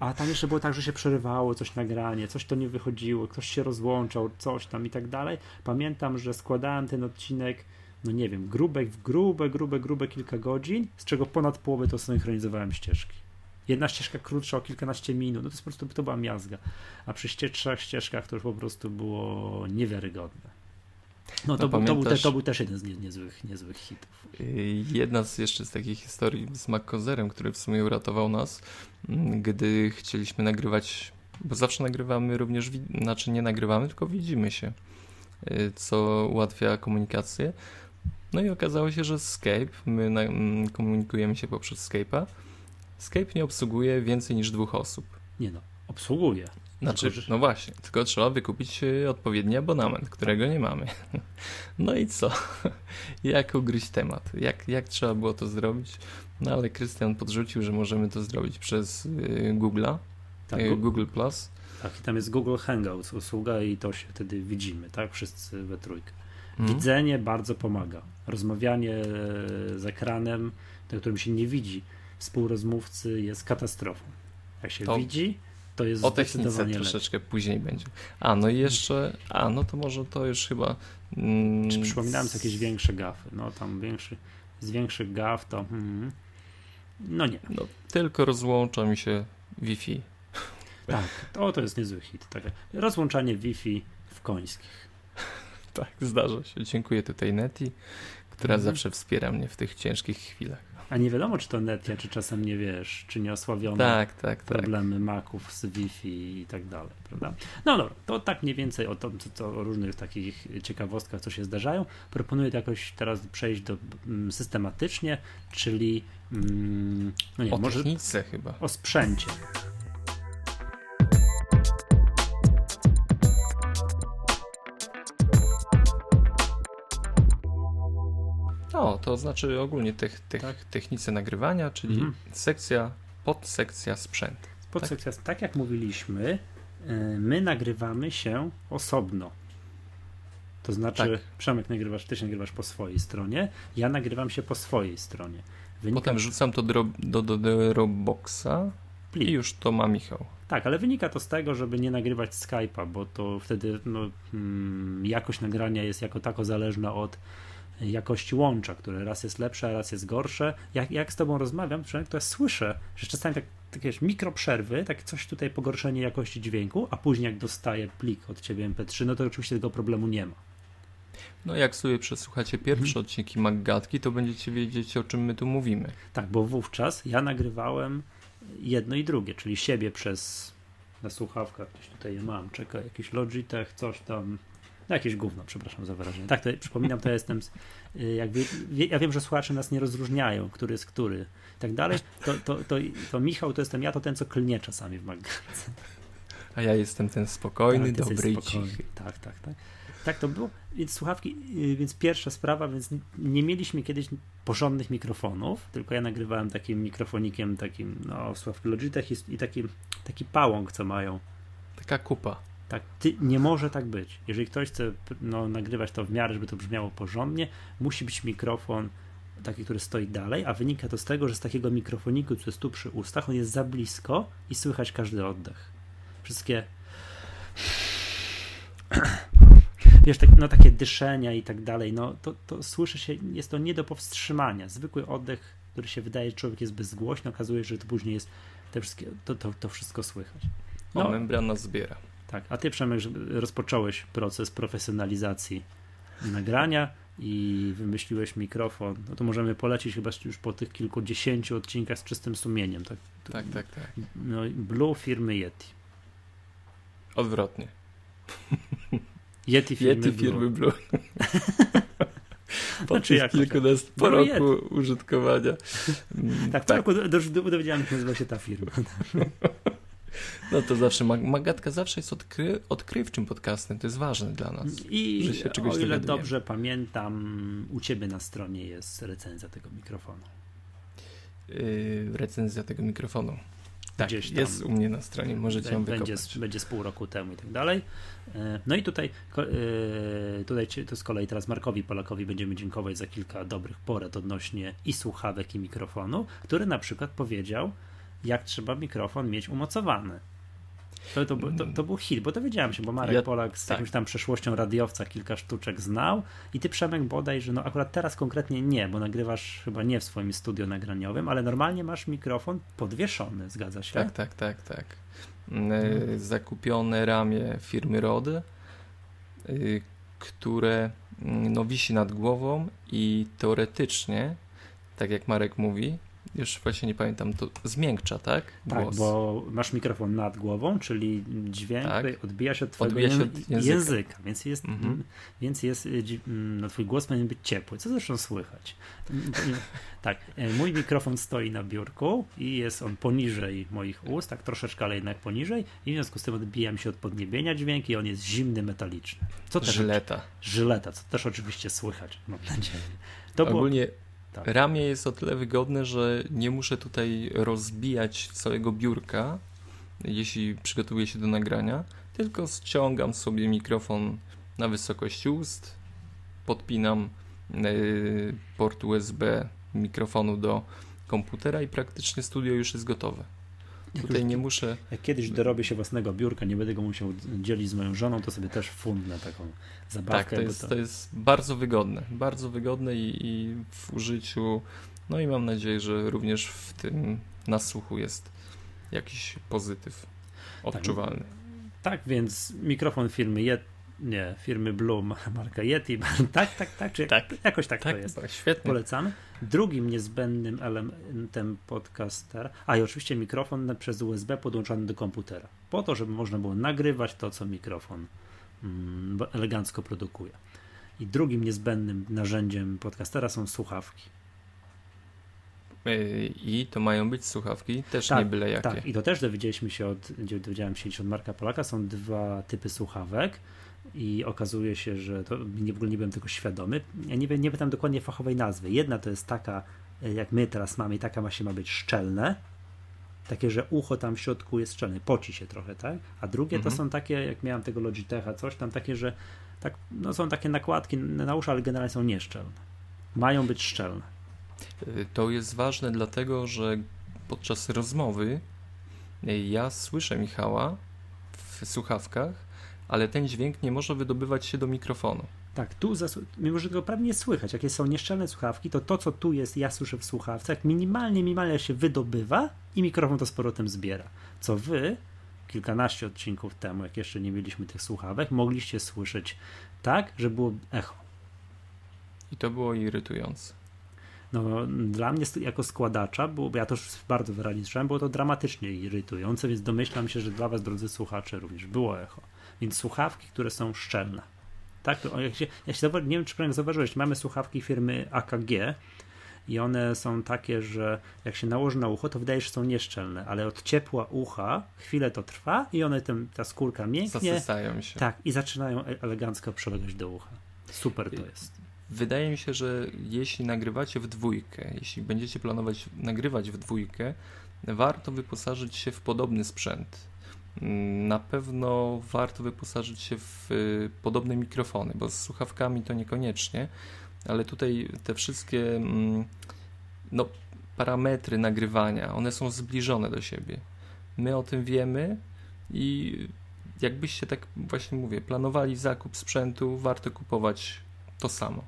A tam jeszcze było tak, że się przerywało coś nagranie, coś to nie wychodziło, ktoś się rozłączał, coś tam i tak dalej. Pamiętam, że składałem ten odcinek, no nie wiem, grube, grube, grube, grube kilka godzin, z czego ponad połowę to synchronizowałem ścieżki. Jedna ścieżka krótsza o kilkanaście minut, no to jest po prostu to była miazga. A przy trzech ścieżkach to już po prostu było niewiarygodne. No to, był, to, był, to był też jeden z nie, niezłych, niezłych hitów. Y, jedna z jeszcze z takich historii z MacCozerem, który w sumie uratował nas, mm, gdy chcieliśmy nagrywać, bo zawsze nagrywamy również, znaczy nie nagrywamy, tylko widzimy się, y, co ułatwia komunikację. No i okazało się, że Skype, my na, mm, komunikujemy się poprzez Skype'a. Skype nie obsługuje więcej niż dwóch osób. Nie no, obsługuje. Znaczy, no właśnie, tylko trzeba wykupić e, odpowiedni abonament, którego nie mamy. *laughs* No i co? *laughs* Jak ugryźć temat? Jak, jak trzeba było to zrobić? No ale Krystian podrzucił, że możemy to zrobić przez e, Google'a, tak, e, Google Plus. Tak, i tam jest Google Hangouts usługa i to się wtedy widzimy, tak? Wszyscy we trójkę. Mhm. Widzenie bardzo pomaga. Rozmawianie z ekranem, na którym się nie widzi współrozmówcy jest katastrofą. Jak się to... widzi, to jest o technice troszeczkę później będzie. A, no i jeszcze, a no to może to już chyba... Mm, Czy przypominałem z... jakieś większe gafy? No tam większy, z większych gaf to... Hmm, no nie. No, tylko rozłącza mi się Wi-Fi. Tak, to, to jest niezły hit. Takie rozłączanie Wi-Fi w końskich. tak, zdarza się. Dziękuję tutaj Neti, która mhm. zawsze wspiera mnie w tych ciężkich chwilach. A nie wiadomo, czy to Netia, czy czasem nie wiesz, czy nieosławione tak, tak, tak. problemy tak. Maców z Wi-Fi i tak dalej, prawda? No dobra, to tak mniej więcej o, to, to, o różnych takich ciekawostkach, co się zdarzają. Proponuję to jakoś teraz przejść do mm, systematycznie, czyli mm, no nie, o może chyba. O sprzęcie. O, to znaczy ogólnie tych, tych tak. technice nagrywania, czyli mhm. sekcja, podsekcja sprzęt. Podsekcja, tak? tak jak mówiliśmy, y, my nagrywamy się osobno. To znaczy, tak. Przemek nagrywasz, ty się nagrywasz po swojej stronie, ja nagrywam się po swojej stronie. Wynika... Potem rzucam to do, do, do, do Dropboxa i już to ma Michał. Tak, ale wynika to z tego, żeby nie nagrywać Skype'a, bo to wtedy no, hmm, jakość nagrania jest jako tako zależna od jakości łącza, które raz jest lepsze, a raz jest gorsze. Jak, jak z tobą rozmawiam, to ja słyszę, że czasami tak, takie mikroprzerwy, tak coś tutaj pogorszenie jakości dźwięku, a później jak dostaję plik od ciebie MP3, no to oczywiście tego problemu nie ma. No jak sobie przesłuchacie pierwsze hmm. odcinki Maggatki, to będziecie wiedzieć o czym my tu mówimy. Tak, bo wówczas ja nagrywałem jedno i drugie, czyli siebie przez na słuchawkach, gdzieś tutaj je mam, czeka jakiś Logitech, coś tam, jakieś gówno, przepraszam za wyrażenie. Tak, to przypominam, to jestem, y, jakby, ja wiem, że słuchacze nas nie rozróżniają, który jest który i tak dalej. To, to, to, to Michał to jestem ja, to ten, co klnie czasami w magazyn. A ja jestem ten spokojny, tak, dobry i cichy. Tak, tak, tak. Tak to było. Więc słuchawki, y, więc pierwsza sprawa, więc nie mieliśmy kiedyś porządnych mikrofonów, tylko ja nagrywałem takim mikrofonikiem, takim, no, słuchawki Logitech i, i taki, taki pałąk, co mają. Taka kupa. Tak, ty, nie może tak być. Jeżeli ktoś chce no, nagrywać to w miarę, żeby to brzmiało porządnie, musi być mikrofon taki, który stoi dalej, a wynika to z tego, że z takiego mikrofoniku, co jest tu przy ustach, on jest za blisko i słychać każdy oddech. Wszystkie *clears throat* wiesz, tak, no takie dyszenia i tak dalej, no to, to słyszy się, jest to nie do powstrzymania. Zwykły oddech, który się wydaje, że człowiek jest bezgłośny, okazuje się, że to później jest te wszystkie, to, to, to wszystko słychać. No, membrana zbiera. Tak, a ty Przemek rozpocząłeś proces profesjonalizacji nagrania i wymyśliłeś mikrofon, no to możemy polecić chyba już po tych kilkudziesięciu odcinkach z czystym sumieniem. Tak, tak, tak. tak. No, Blue firmy Yeti. Odwrotnie. Yeti firmy Yeti firmy Blue. *laughs* po znaczy, jak kilkunastu po roku Yeti. użytkowania. Tak, po tak. roku dowiedziałem się, nazywa się ta firma. *laughs* No to zawsze, Magatka zawsze jest odkry, odkrywczym podcastem, to jest ważne dla nas. I że się czegoś o ile dobrze pamiętam, u ciebie na stronie jest recenzja tego mikrofonu. Yy, recenzja tego mikrofonu. Tak, Gdzieś tam jest u mnie na stronie, możecie ją będzie, będzie z pół roku temu i tak dalej. E, no i tutaj, e, tutaj to z kolei teraz Markowi Polakowi będziemy dziękować za kilka dobrych porad odnośnie i słuchawek i mikrofonu, który na przykład powiedział, jak trzeba mikrofon mieć umocowany. To, to, to, to, był hit, bo dowiedziałem się, bo Marek ja, Polak z tak. jakąś tam przeszłością radiowca kilka sztuczek znał i ty Przemek bodaj, że no akurat teraz konkretnie nie, bo nagrywasz chyba nie w swoim studio nagraniowym, ale normalnie masz mikrofon podwieszony, zgadza się? Tak, tak, tak, tak. Hmm. Zakupione ramię firmy Rody, y, które mm, no, wisi nad głową i teoretycznie, tak jak Marek mówi, już właśnie nie pamiętam, to zmiękcza, tak? Tak, Głos. bo masz mikrofon nad głową, czyli dźwięk tak. odbija się od twojego odbija się od języka. języka. więc jest, mhm. więc jest y, mm, no, twój głos powinien być ciepły, co zresztą słychać. *laughs* tak, y, mój mikrofon stoi na biurku i jest on poniżej moich ust, tak troszeczkę, ale jednak poniżej i w związku z tym odbijam się od podniebienia dźwięki i on jest zimny, metaliczny. Co też, żyleta. Żyleta, co też oczywiście słychać, mam nadzieję. To Ogólnie było tak. Ramię jest o tyle wygodne, że nie muszę tutaj rozbijać całego biurka, jeśli przygotuję się do nagrania, tylko ściągam sobie mikrofon na wysokość ust, podpinam yy, port USB mikrofonu do komputera i praktycznie studio już jest gotowe. Tutaj nie muszę. Jak kiedyś dorobię się własnego biurka, nie będę go musiał dzielić z moją żoną, to sobie też fundnę taką zabawkę. Tak, to jest, to... to jest bardzo wygodne. Bardzo wygodne i, i, w użyciu. No i mam nadzieję, że również w tym nasłuchu jest jakiś pozytyw odczuwalny. Tak, tak więc mikrofon firmy Yeti nie, firmy Bloom, marka Yeti. *laughs* tak, tak, tak, czy tak, jakoś tak, tak to jest. Świetnie. Polecamy. Drugim niezbędnym elementem podcastera, a i oczywiście mikrofon przez USB podłączony do komputera, po to, żeby można było nagrywać to, co mikrofon mm, elegancko produkuje. I drugim niezbędnym narzędziem podcastera są słuchawki. I to mają być słuchawki, też tak, nie byle jakie. Tak, i to też dowiedzieliśmy się od, dowiedziałem się od Marka Polaka, są dwa typy słuchawek i okazuje się, że to nie, w ogóle nie byłem tego świadomy. Ja nie, nie pytam dokładnie fachowej nazwy. Jedna to jest taka, e, jak my teraz mamy, i taka właśnie ma być szczelne, takie, że ucho tam w środku jest szczelne, poci się trochę, tak? A drugie mhm. to są takie, jak miałem tego Logitecha, coś tam takie, że tak, no są takie nakładki na uszy, ale generalnie są nieszczelne. Mają być szczelne. Y, to jest ważne dlatego, że podczas rozmowy y, ja słyszę Michała w słuchawkach, ale ten dźwięk nie może wydobywać się do mikrofonu. Tak, tu, mimo że tego prawie nie słychać, jakie są nieszczelne słuchawki, to to, co tu jest, ja słyszę w słuchawce, jak minimalnie, minimalnie się wydobywa i mikrofon to z powrotem zbiera. Co wy, kilkanaście odcinków temu, jak jeszcze nie mieliśmy tych słuchawek, mogliście słyszeć tak, że było echo. I to było irytujące. No, dla mnie jako składacza, bo ja to już bardzo wyraźnie słyszałem, było to dramatycznie irytujące, więc domyślam się, że dla was, drodzy słuchacze, również było echo. Więc słuchawki, które są szczelne. Tak, to jak się, jak się nie wiem, czy zauważyłeś, mamy słuchawki firmy AKG i one są takie, że jak się nałoży na ucho, to wydaje się, że są nieszczelne, ale od ciepła ucha chwilę to trwa i one, tym, ta skórka mięknie. Zasysają się. Tak, i zaczynają e, elegancko przylegać do ucha. Super to jest. Wydaje mi się, że jeśli nagrywacie w dwójkę, jeśli będziecie planować nagrywać w dwójkę, warto wyposażyć się w podobny sprzęt na pewno warto wyposażyć się w y, podobne mikrofony, bo z słuchawkami to niekoniecznie, ale tutaj te wszystkie mm, no, parametry nagrywania, one są zbliżone do siebie. My o tym wiemy i jakbyście tak właśnie mówię, planowali zakup sprzętu, warto kupować to samo.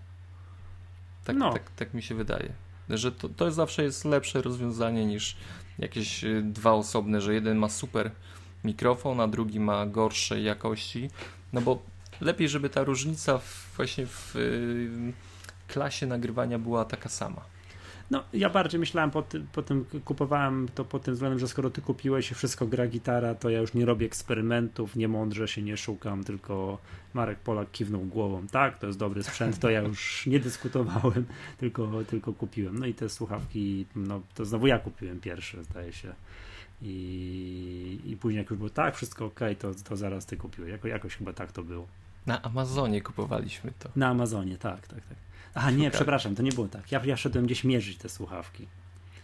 Tak, no. tak, tak mi się wydaje. Że to, to zawsze jest lepsze rozwiązanie niż jakieś y, dwa osobne, że jeden ma super mikrofon, a drugi ma gorszej jakości. No bo lepiej, żeby ta różnica w, właśnie w y, klasie nagrywania była taka sama. No, ja bardziej myślałem po, ty, po tym, kupowałem to pod tym względem, że skoro ty kupiłeś i wszystko gra gitara, to ja już nie robię eksperymentów, nie mądrze się nie szukam, tylko Marek Polak kiwnął głową, tak, to jest dobry sprzęt, to ja już nie dyskutowałem, tylko, tylko kupiłem. No i te słuchawki, no to znowu ja kupiłem pierwsze, zdaje się. I, i później jak już było tak, wszystko ok, to, to zaraz ty kupiłeś. Jako, jakoś chyba tak to było. Na Amazonie kupowaliśmy to. Na Amazonie, tak, tak, tak. A nie, przepraszam, to nie było tak. Ja, ja szedłem gdzieś mierzyć te słuchawki.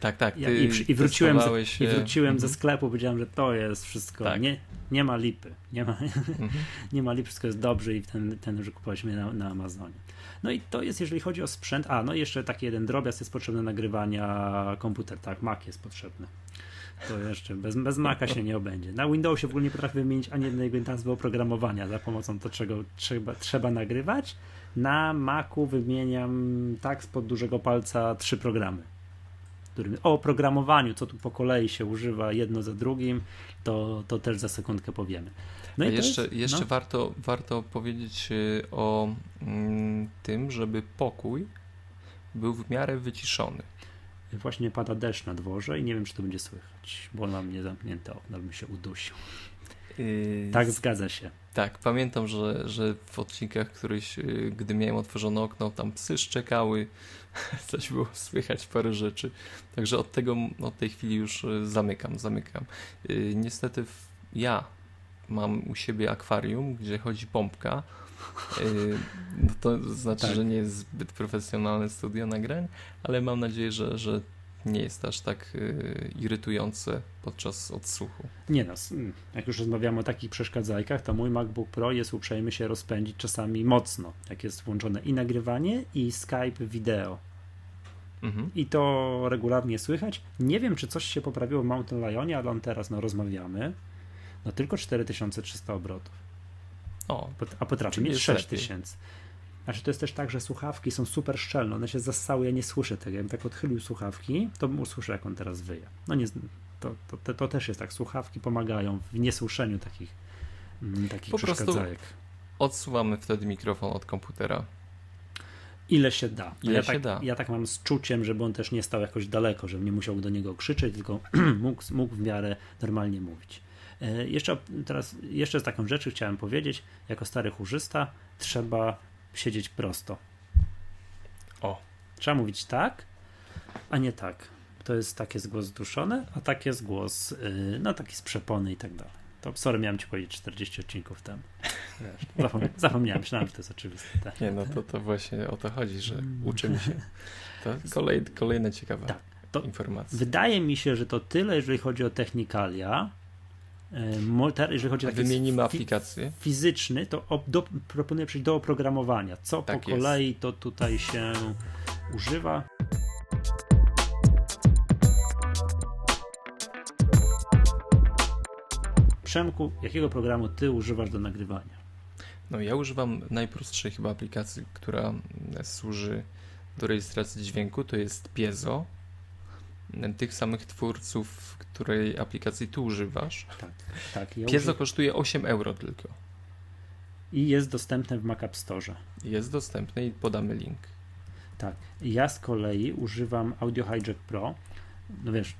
Tak, tak. Ja, i, i, wróciłem, z, i wróciłem ze mhm. sklepu, powiedziałem, że to jest wszystko. Tak. Nie, nie ma lipy. Nie ma, mhm. *laughs* nie ma lipy, wszystko jest dobrze i ten, ten że kupowaliśmy na, na Amazonie. No i to jest, jeżeli chodzi o sprzęt. A, no jeszcze taki jeden drobiazg jest potrzebny nagrywania komputer. Tak, Mac jest potrzebny. To jeszcze bez, bez Maca się nie obędzie. Na Windowsie w ogóle nie potrafię wymienić ani jednego nazwy oprogramowania, za pomocą to, czego trzeba, trzeba nagrywać. Na Macu wymieniam tak spod dużego palca trzy programy. Którym, o oprogramowaniu, co tu po kolei się używa jedno za drugim, to, to też za sekundkę powiemy. No i jeszcze, jest, jeszcze no. warto, warto powiedzieć y, o mm, tym, żeby pokój był w miarę wyciszony. Właśnie pada deszcz na dworze i nie wiem, czy to będzie słychać, bo mam nie zamknięte okno, bym się udusił. Yy, tak, zgadza się. Tak, pamiętam, że, że w odcinkach któryś, yy, gdy miałem otworzone okno, tam psy szczekały, *laughs* coś było słychać, parę rzeczy. Także od tego, od tej chwili już yy, zamykam, zamykam. Niestety ja mam u siebie akwarium, gdzie chodzi pompka. No to znaczy, tak. że nie jest zbyt profesjonalne studio nagrań, ale mam nadzieję, że, że nie jest aż tak y, irytujące podczas odsłuchu. Nie no, jak już rozmawiamy o takich przeszkadzajkach, to mój MacBook Pro jest uprzejmy się rozpędzić czasami mocno, jak jest włączone i nagrywanie, i Skype wideo. Mhm. I to regularnie słychać. Nie wiem, czy coś się poprawiło w Mountain Lionie, ale on teraz, no rozmawiamy, no tylko 4300 obrotów. O, a potrafi mieć 6000. Znaczy to jest też tak, że słuchawki są super szczelne, one się zassały, ja nie słyszę tego. Jakbym tak odchylił słuchawki, to bym usłyszał, jak on teraz wyje. No nie, to, to, to też jest tak, słuchawki pomagają w niesłyszeniu takich, mm, takich po przeszkadzajek. odsuwamy wtedy mikrofon od komputera. Ile się da. Ile ja się tak, da. Ja tak mam z czuciem, żeby on też nie stał jakoś daleko, żebym nie musiał do niego krzyczeć, tylko *clears throat* mógł, mógł w miarę normalnie mówić. E, jeszcze teraz, jeszcze z taką rzeczy chciałem powiedzieć, jako stary chórzysta trzeba siedzieć prosto. O. Trzeba mówić tak, a nie tak. To jest tak jest głos zduszony, a tak jest głos, yy, no taki z przepony i tak dalej. To sorry, miałem ci powiedzieć 40 odcinków temu. *laughs* Zapomniałem, zapomniałem myślałem, że to jest oczywiste. Tak. Nie, no to, to właśnie o to chodzi, że uczymy się. *laughs* To kolej, kolejna ciekawa tak, informacja. Wydaje mi się, że to tyle, jeżeli chodzi o technikalia. Jeżeli chodzi o wymienimy aplikację. Fizyczny, to do, proponuję przejść do oprogramowania. Co tak po kolei jest. to tutaj się używa. Przemku, jakiego programu ty używasz do nagrywania? No ja używam najprostszej chyba aplikacji, która służy do rejestracji dźwięku, to jest Piezo tych samych twórców, której aplikacji tu używasz. Tak, tak. Ja Piezo kosztuje 8 euro tylko. I jest dostępne w Mac App Store. Jest dostępne i podamy link. Tak. Ja z kolei używam Audio Hijack Pro. No wiesz,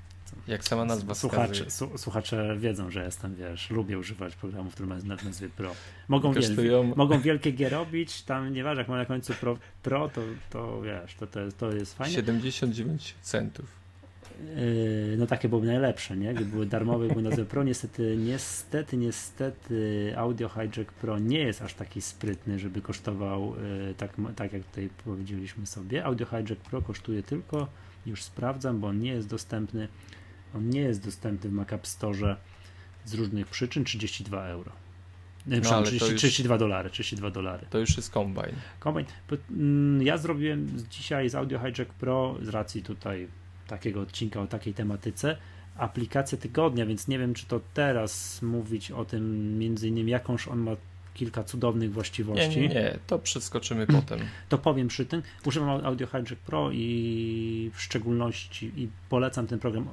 jak sama nazwa słuchacze, słuchacze wiedzą, że jestem, wiesz, lubię używać programów, które mają nazwy Pro. Mogą, wiel, mogą wielkie G robić, tam nieważne, jak ma na końcu Pro, pro to, to wiesz, to, to, jest, to jest fajne. 79 centów. Yy, no takie byłoby najlepsze, nie? Gdyby były darmowe, były nazwy Pro. Niestety, niestety, niestety Audio Hijack Pro nie jest aż taki sprytny, żeby kosztował yy, tak, tak jak tutaj powiedzieliśmy sobie. Audio Hijack Pro kosztuje tylko, już sprawdzam, bo on nie jest dostępny, on nie jest dostępny w Mac App Store z różnych przyczyn, 32 euro. No, 30, już, 32 dolary, 32 dolary. To już jest Combine. Combine. Mm, ja zrobiłem dzisiaj z Audio Hijack Pro z racji tutaj takiego odcinka o takiej tematyce aplikację tygodnia, więc nie wiem, czy to teraz mówić o tym między innymi, jakąż on ma kilka cudownych właściwości. Nie, nie, nie. to przeskoczymy potem. To powiem przy tym. Używam Audio Hijack Pro i w szczególności i polecam ten program.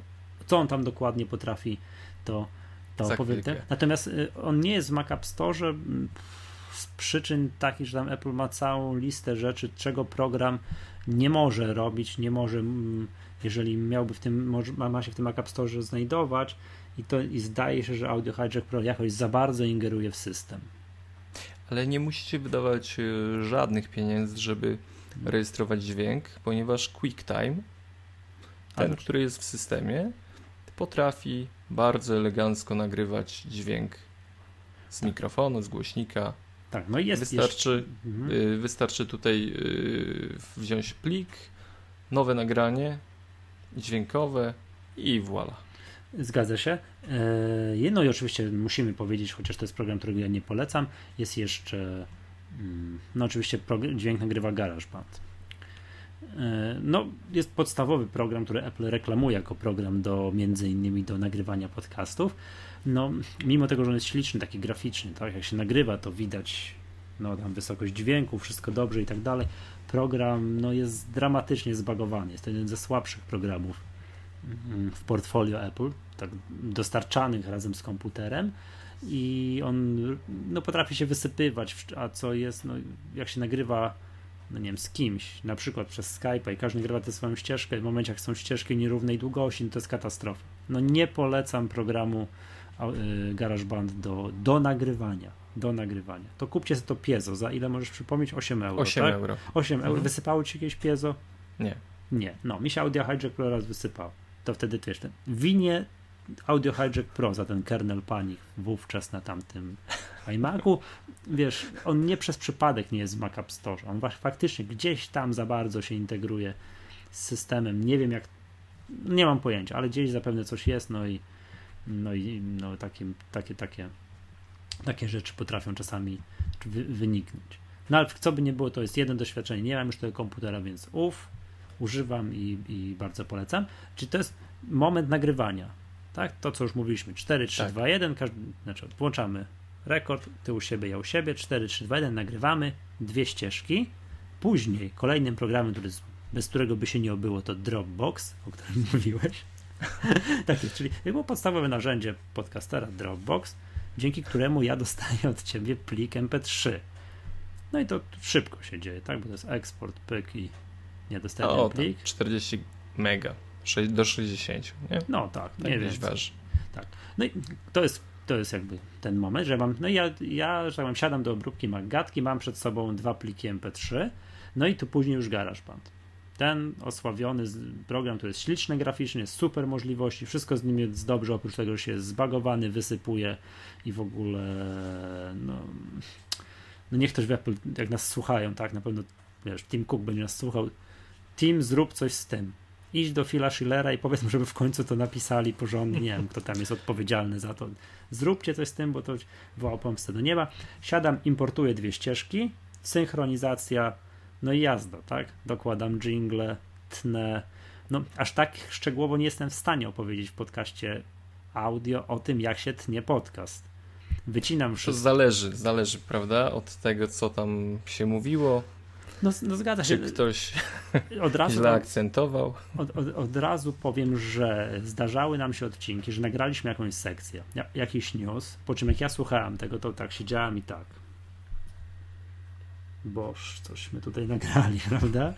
Co on tam dokładnie potrafi, to, to powiem. Natomiast y, on nie jest w Mac App Store z przyczyn takich, że tam Apple ma całą listę rzeczy, czego program nie może robić, nie może, jeżeli miałby w tym, ma się w tym App Store znajdować i to i zdaje się, że Audio Hijack Pro jakoś za bardzo ingeruje w system ale nie musicie wydawać e, żadnych pieniędzy, żeby rejestrować dźwięk, ponieważ QuickTime, ten, który jest w systemie, potrafi bardzo elegancko nagrywać dźwięk z mikrofonu, z głośnika. Tak, no jest. Wystarczy, mhm. E, wystarczy tutaj e, wziąć plik, nowe nagranie dźwiękowe i voilà. Zgadza się. E, no i oczywiście musimy powiedzieć, chociaż to jest program, którego ja nie polecam, jest jeszcze, mm, no oczywiście dźwięk nagrywa GarageBand. E, no, jest podstawowy program, który Apple reklamuje jako program do między innymi do nagrywania podcastów. No, mimo tego, że on jest śliczny, taki graficzny, tak, jak się nagrywa, to widać no, tam wysokość dźwięku, wszystko dobrze i tak dalej. Program no, jest dramatycznie zbagowany. Jest to jeden ze słabszych programów mm, w portfolio Apple tak dostarczanych razem z komputerem i on no, potrafi się wysypywać, a co jest, no, jak się nagrywa no nie wiem, z kimś, na przykład przez Skype'a i każdy nagrywa tę swoją ścieżkę, w momencie jak są ścieżki nierównej długości, no to jest katastrofa. No nie polecam programu y, GarageBand do, do nagrywania. Do nagrywania. To kupcie sobie to piezo. Za ile możesz przypomnieć? 8 euro. 8 tak? euro. 8 euro. Mhm. Wysypało ci jakieś piezo? Nie. Nie. No, mi się Audio Hijack raz wysypał. To wtedy wiesz, ten winie Audio Hijack Pro za ten kernel panik wówczas na tamtym iMacu. Wiesz, on nie przez przypadek nie jest w Mac App Store. On faktycznie gdzieś tam za bardzo się integruje z systemem. Nie wiem jak, nie mam pojęcia, ale gdzieś zapewne coś jest, no i no i no, takie, takie, takie, takie rzeczy potrafią czasami wy, wyniknąć. No ale co by nie było, to jest jedno doświadczenie. Nie mam już tego komputera, więc uff, używam i, i bardzo polecam. Czy to jest moment nagrywania? tak? To, co już mówiliśmy, 4, 3, tak. 2, 1, każdy, znaczy włączamy rekord, ty u siebie, ja u siebie, 4, 3, 2, 1, nagrywamy dwie ścieżki. Później kolejnym programem, który, bez którego by się nie obyło, to Dropbox, o którym *laughs* mówiłeś. *laughs* tak jest, czyli było podstawowe narzędzie podcastera Dropbox, dzięki któremu ja dostaję od ciebie plik MP3. No i to szybko się dzieje, tak? Bo to jest eksport, pyk i nie dostaję o, plik. 40 mega do 60, nie? No tak, tak nie wiem. Tak. No i to jest, to jest jakby ten moment, że mam, no ja, ja, że tak powiem, siadam do obróbki Magatki, mam przed sobą dwa pliki MP3, no i tu później już GarageBand. Ten osławiony program, to jest śliczny graficznie, super możliwości, wszystko z nim jest dobrze, oprócz tego, że się jest zbagowany, wysypuje i w ogóle no, no niech ktoś w Apple, jak nas słuchają, tak, na pewno wiesz, Tim Cook będzie nas słuchał, Tim zrób coś z tym, idź do Phila Schillera i powiedz mu, żeby w końcu to napisali porządnie. Nie wiem, kto tam jest odpowiedzialny za to. Zróbcie coś z tym, bo to woła pomstę do nieba. Siadam, importuję dwie ścieżki, synchronizacja, no i jazda, tak? Dokładam jingle, tnę. No, aż tak szczegółowo nie jestem w stanie opowiedzieć w podcaście audio o tym, jak się tnie podcast. Wycinam wszystko. To zależy, zależy, prawda? Od tego, co tam się mówiło, no, no zgadza się. Czy ktoś *laughs* od razu, źle akcentował? Od, od, od, razu powiem, że zdarzały nam się odcinki, że nagraliśmy jakąś sekcję, jakiś news, po czym jak ja słuchałem tego, to tak siedziałem i tak. Boż, cośmy tutaj nagrali, *laughs* prawda?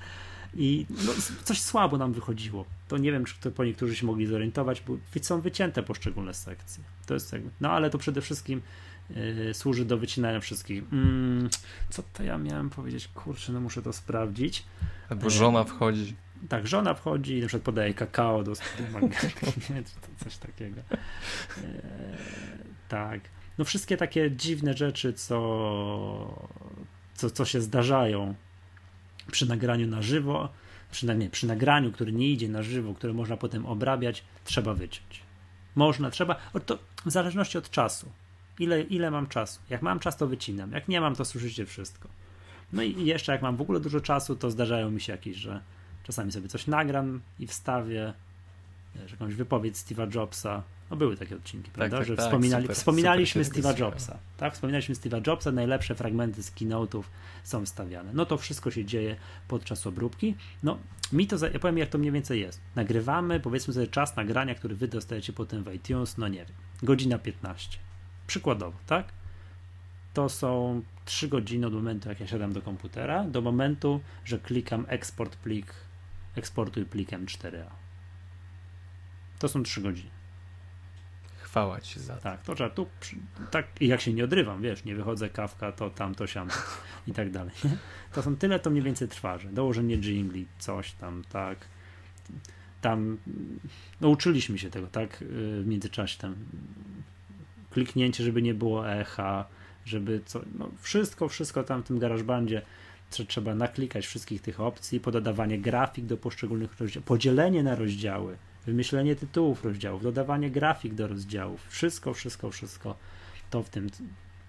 I no, coś słabo nam wychodziło. To nie wiem, czy to po niektórzy się mogli zorientować, bo są wycięte poszczególne sekcje. To jest jakby, no ale to przede wszystkim yy, służy do wycinania wszystkich. Mm, co to ja miałem powiedzieć? Kurczę, no muszę to sprawdzić. Albo żona wchodzi. Tak, żona wchodzi i na przykład podaje kakao do *laughs* coś takiego. Yy, tak. No wszystkie takie dziwne rzeczy, co, co, co się zdarzają przy nagraniu na żywo, przynajmniej przy nagraniu, który nie idzie na żywo, które można potem obrabiać, trzeba wyciąć. Można, trzeba, to w zależności od czasu. Ile, ile mam czasu? Jak mam czas, to wycinam. Jak nie mam, to słyszycie wszystko. No i jeszcze jak mam w ogóle dużo czasu, to zdarzają mi się jakieś, że czasami sobie coś nagram i wstawię, wiesz, jakąś wypowiedź Steve'a Jobsa. No były takie odcinki, prawda? tak, że tak, wspominali, super, wspominaliśmy super Steve'a Jobsa. Tak, wspominaliśmy Steve'a Jobsa, najlepsze fragmenty z keynote'ów są wstawiane. No to wszystko się dzieje podczas obróbki. No, mi to, ja powiem jak to mniej więcej jest. Nagrywamy, powiedzmy sobie czas nagrania, który wy dostajecie potem w iTunes, no nie wiem, godzina 15. Przykładowo, tak? To są 3 godziny od momentu, jak ja siadam do komputera, do momentu, że klikam eksport plik, eksportuj plik M4A. To są 3 godziny. Chwała ci za to. Tak, to trzeba tu, tak, i jak się nie odrywam, wiesz, nie wychodzę kawka, to tam, to siam i tak dalej. Nie? To są tyle, to mniej więcej trwa, że dołożenie jingli, coś tam, tak. Tam, no uczyliśmy się tego, tak, w międzyczasie tam kliknięcie, żeby nie było echa, żeby co, no wszystko, wszystko tam w tym garażbandzie trzeba naklikać wszystkich tych opcji, pododawanie grafik do poszczególnych rozdziałów, podzielenie na rozdziały, wymyślenie tytułów rozdziałów, dodawanie grafik do rozdziałów, wszystko, wszystko, wszystko to w tym.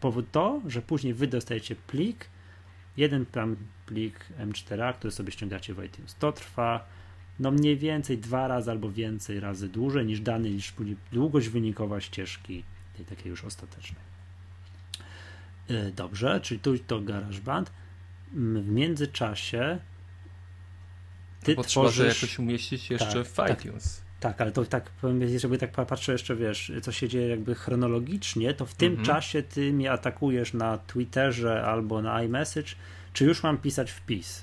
Powód to, że później wy dostajecie plik, jeden tam plik M4A, który sobie ściągacie w iTunes. To trwa no mniej więcej dwa razy albo więcej razy dłużej niż dany, niż długość wynikowa ścieżki tej takiej już ostatecznej. Dobrze, czyli tu to GarageBand. W międzyczasie ty no tworzysz... trzeba to jakoś umieścić jeszcze tak, w tak, iTunes. Tak, ale to tak powiem, żeby tak patrzę jeszcze, wiesz, co się dzieje jakby chronologicznie, to w tym mhm. czasie ty mnie atakujesz na Twitterze albo na iMessage, czy już mam pisać wpis?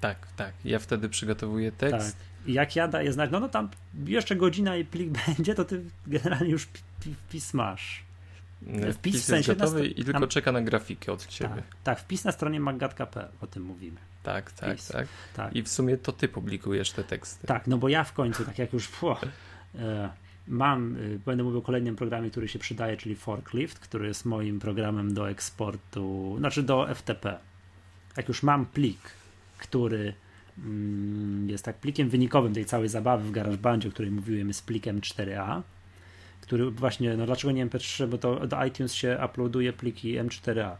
Tak, tak. Ja wtedy przygotowuję tekst. Tak. I jak ja daję znać, no, no tam jeszcze godzina i plik *laughs* będzie, to ty generalnie już wpis masz. Wpis, wpis w sensie gotowy i tylko czeka na grafikę od ciebie. Tak, tak wpis na stronie maggatka.pl, o tym mówimy. Tak, tak, tak, tak. I w sumie to ty publikujesz te teksty. Tak, no bo ja w końcu, tak jak już e, mam, e, będę mówił o kolejnym programie, który się przydaje, czyli Forklift, który jest moim programem do eksportu, znaczy do FTP. Jak już mam plik, który mm, jest tak plikiem wynikowym tej całej zabawy w GarageBandzie, o której mówiłem, jest plikiem 4A, który właśnie, no dlaczego nie MP3, bo to do iTunes się uploaduje pliki M4A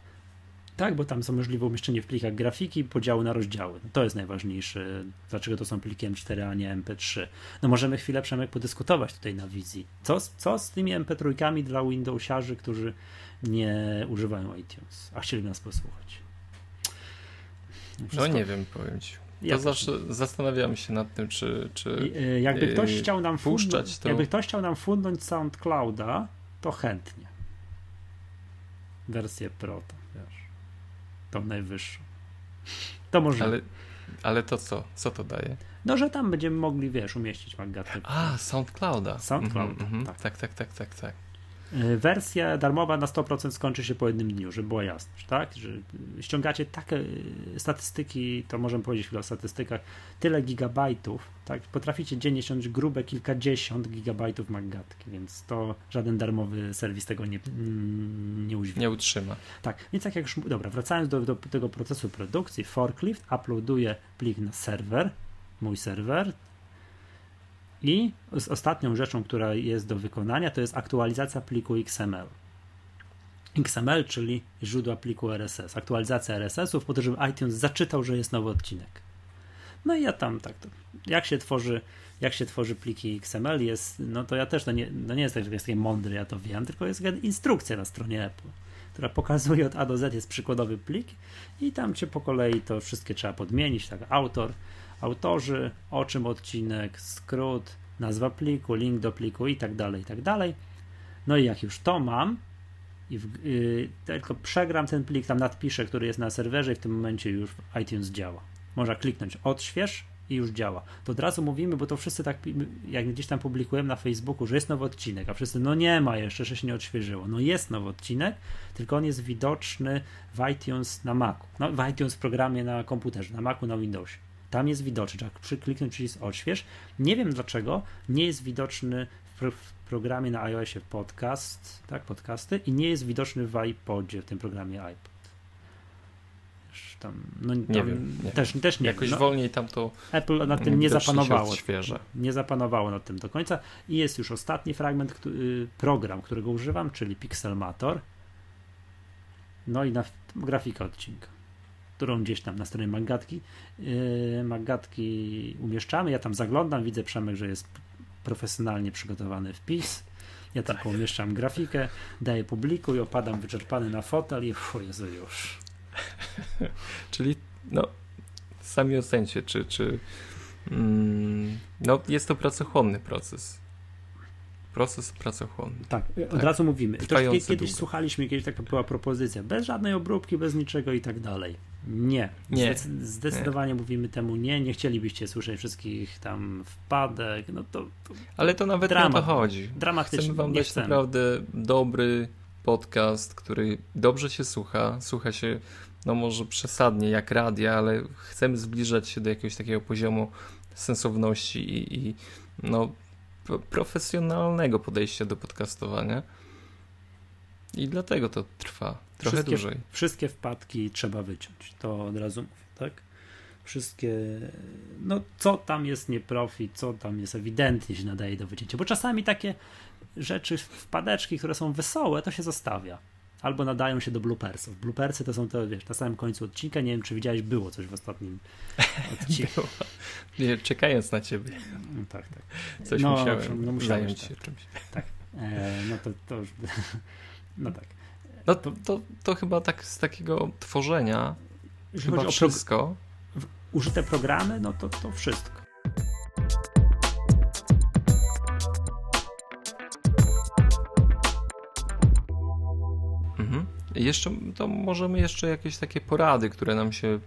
tak, bo tam są możliwe umieszczenie w plikach grafiki, podziały na rozdziały. To jest najważniejsze. Dlaczego to są pliki M4, a nie MP3? No możemy chwilę, Przemek, podyskutować tutaj na wizji. Co, co z tymi MP3 dla Windowsiarzy, którzy nie używają iTunes, a chcieliby nas posłuchać? No, Wszystko... No nie wiem, powiem ci. To ja zawsze zastanawiam się nad tym, czy, czy y, jakby ktoś chciał nam puszczać to... Jakby ktoś chciał nam fundnąć SoundClouda, to chętnie. Wersję Pro. To tą najwyższą. To może. Ale, ale to co? Co to daje? No, że tam będziemy mogli, wiesz, umieścić Maggatę. A, SoundClouda. SoundCloud, mm -hmm, tak. tak. Tak, tak, tak, tak, wersja darmowa na 100% skończy się po jednym dniu, żeby była jasność, tak? Że ściągacie takie y, statystyki, to możemy powiedzieć chwilę o statystykach, tyle gigabajtów, tak? Potraficie dziennie ściągnąć grube kilkadziesiąt gigabajtów magatki, więc to żaden darmowy serwis tego nie, mm, nie udźwignie. Nie utrzyma. Tak, więc tak jak już, dobra, wracając do, do tego procesu produkcji, Forklift uploaduje plik na serwer, mój serwer, i ostatnią rzeczą, która jest do wykonania, to jest aktualizacja pliku XML. XML, czyli źródła pliku RSS. Aktualizacja RSS-ów po to, żeby iTunes zaczytał, że jest nowy odcinek. No i ja tam tak, jak się tworzy jak się tworzy pliki XML jest, no to ja też, no nie, no nie jest tak, że jest mądry, ja to wiem, tylko jest instrukcja na stronie Apple, która pokazuje od A do Z jest przykładowy plik i tam cię po kolei to wszystkie trzeba podmienić, tak, autor, autorzy, o czym odcinek, skrót, nazwa pliku, link do pliku i tak dalej, i tak dalej. No i jak już to mam, i w, yy, tylko przegram ten plik, tam nadpiszę, który jest na serwerze i w tym momencie już iTunes działa. Można kliknąć odśwież i już działa. To od razu mówimy, bo to wszyscy tak, jak gdzieś tam publikujemy na Facebooku, że jest nowy odcinek, a wszyscy, no nie ma jeszcze, że się nie odświeżyło. No jest nowy odcinek, tylko on jest widoczny w iTunes na Macu. No, w iTunes w programie na komputerze, na Macu, na Windowsie. Tam jest widoczny. Trzeba przykliknąć przycisk odśwież. Nie wiem dlaczego nie jest widoczny w, programie na iOSie podcast, tak, podcasty i nie jest widoczny w iPodzie, w tym programie iPod. tam, no tam nie wiem, nie. Też, też nie Jakoś no, wolniej tam to Apple nad tym nie zapanowało. Nie zapanowało nad tym do końca. I jest już ostatni fragment, który, program, którego używam, czyli Pixelmator. No i na grafika odcinka, którą gdzieś tam na stronie Magatki, yy, Magatki umieszczamy. Ja tam zaglądam, widzę Przemek, że jest profesjonalnie przygotowany wpis. Ja tak. tylko umieszczam grafikę, daję publikuj, opadam wyczerpany na fotel i o Jezu, już. *laughs* Czyli no, sami ocencie, czy, czy mm, no, jest to pracochłonny proces. Proces pracochłonny. Tak, od tak. razu mówimy. To kiedyś długo. słuchaliśmy, kiedyś taka była propozycja, bez żadnej obróbki, bez niczego i tak dalej. Nie. nie. zdecydowanie nie. mówimy temu nie. Nie chcielibyście słyszeć wszystkich tam wpadek. No to, to Ale to nawet dramat, nie o to chodzi. Dramatycznie. Chcemy wam dać chcemy. naprawdę dobry podcast, który dobrze się słucha. Słucha się, no może przesadnie jak radia, ale chcemy zbliżać się do jakiegoś takiego poziomu sensowności i, i no, profesjonalnego podejścia do podcastowania. I dlatego to trwa trochę wszystkie, dłużej. Wszystkie wpadki trzeba wyciąć, to od razu mówię, tak? Wszystkie, no co tam jest nieprofit, co tam jest ewidentnie się nadaje do wycięcia, bo czasami takie rzeczy, wpadeczki, które są wesołe, to się zostawia. Albo nadają się do bloopersów. Bloopersy to są to, wiesz, na samym końcu odcinka, nie wiem, czy widziałeś, było coś w ostatnim odcinku. *laughs* Nie, czekając na ciebie. No, tak, tak. Coś no, musiałem no, musiałeś, zająć się tak. czymś. Tak, e, no to, to już, *laughs* no tak. No to, to, to chyba tak z takiego tworzenia Jeśli chyba wszystko. Pro... Użyte programy, no to, to wszystko. Jeszcze, to możemy jeszcze jakieś takie porady, które nam się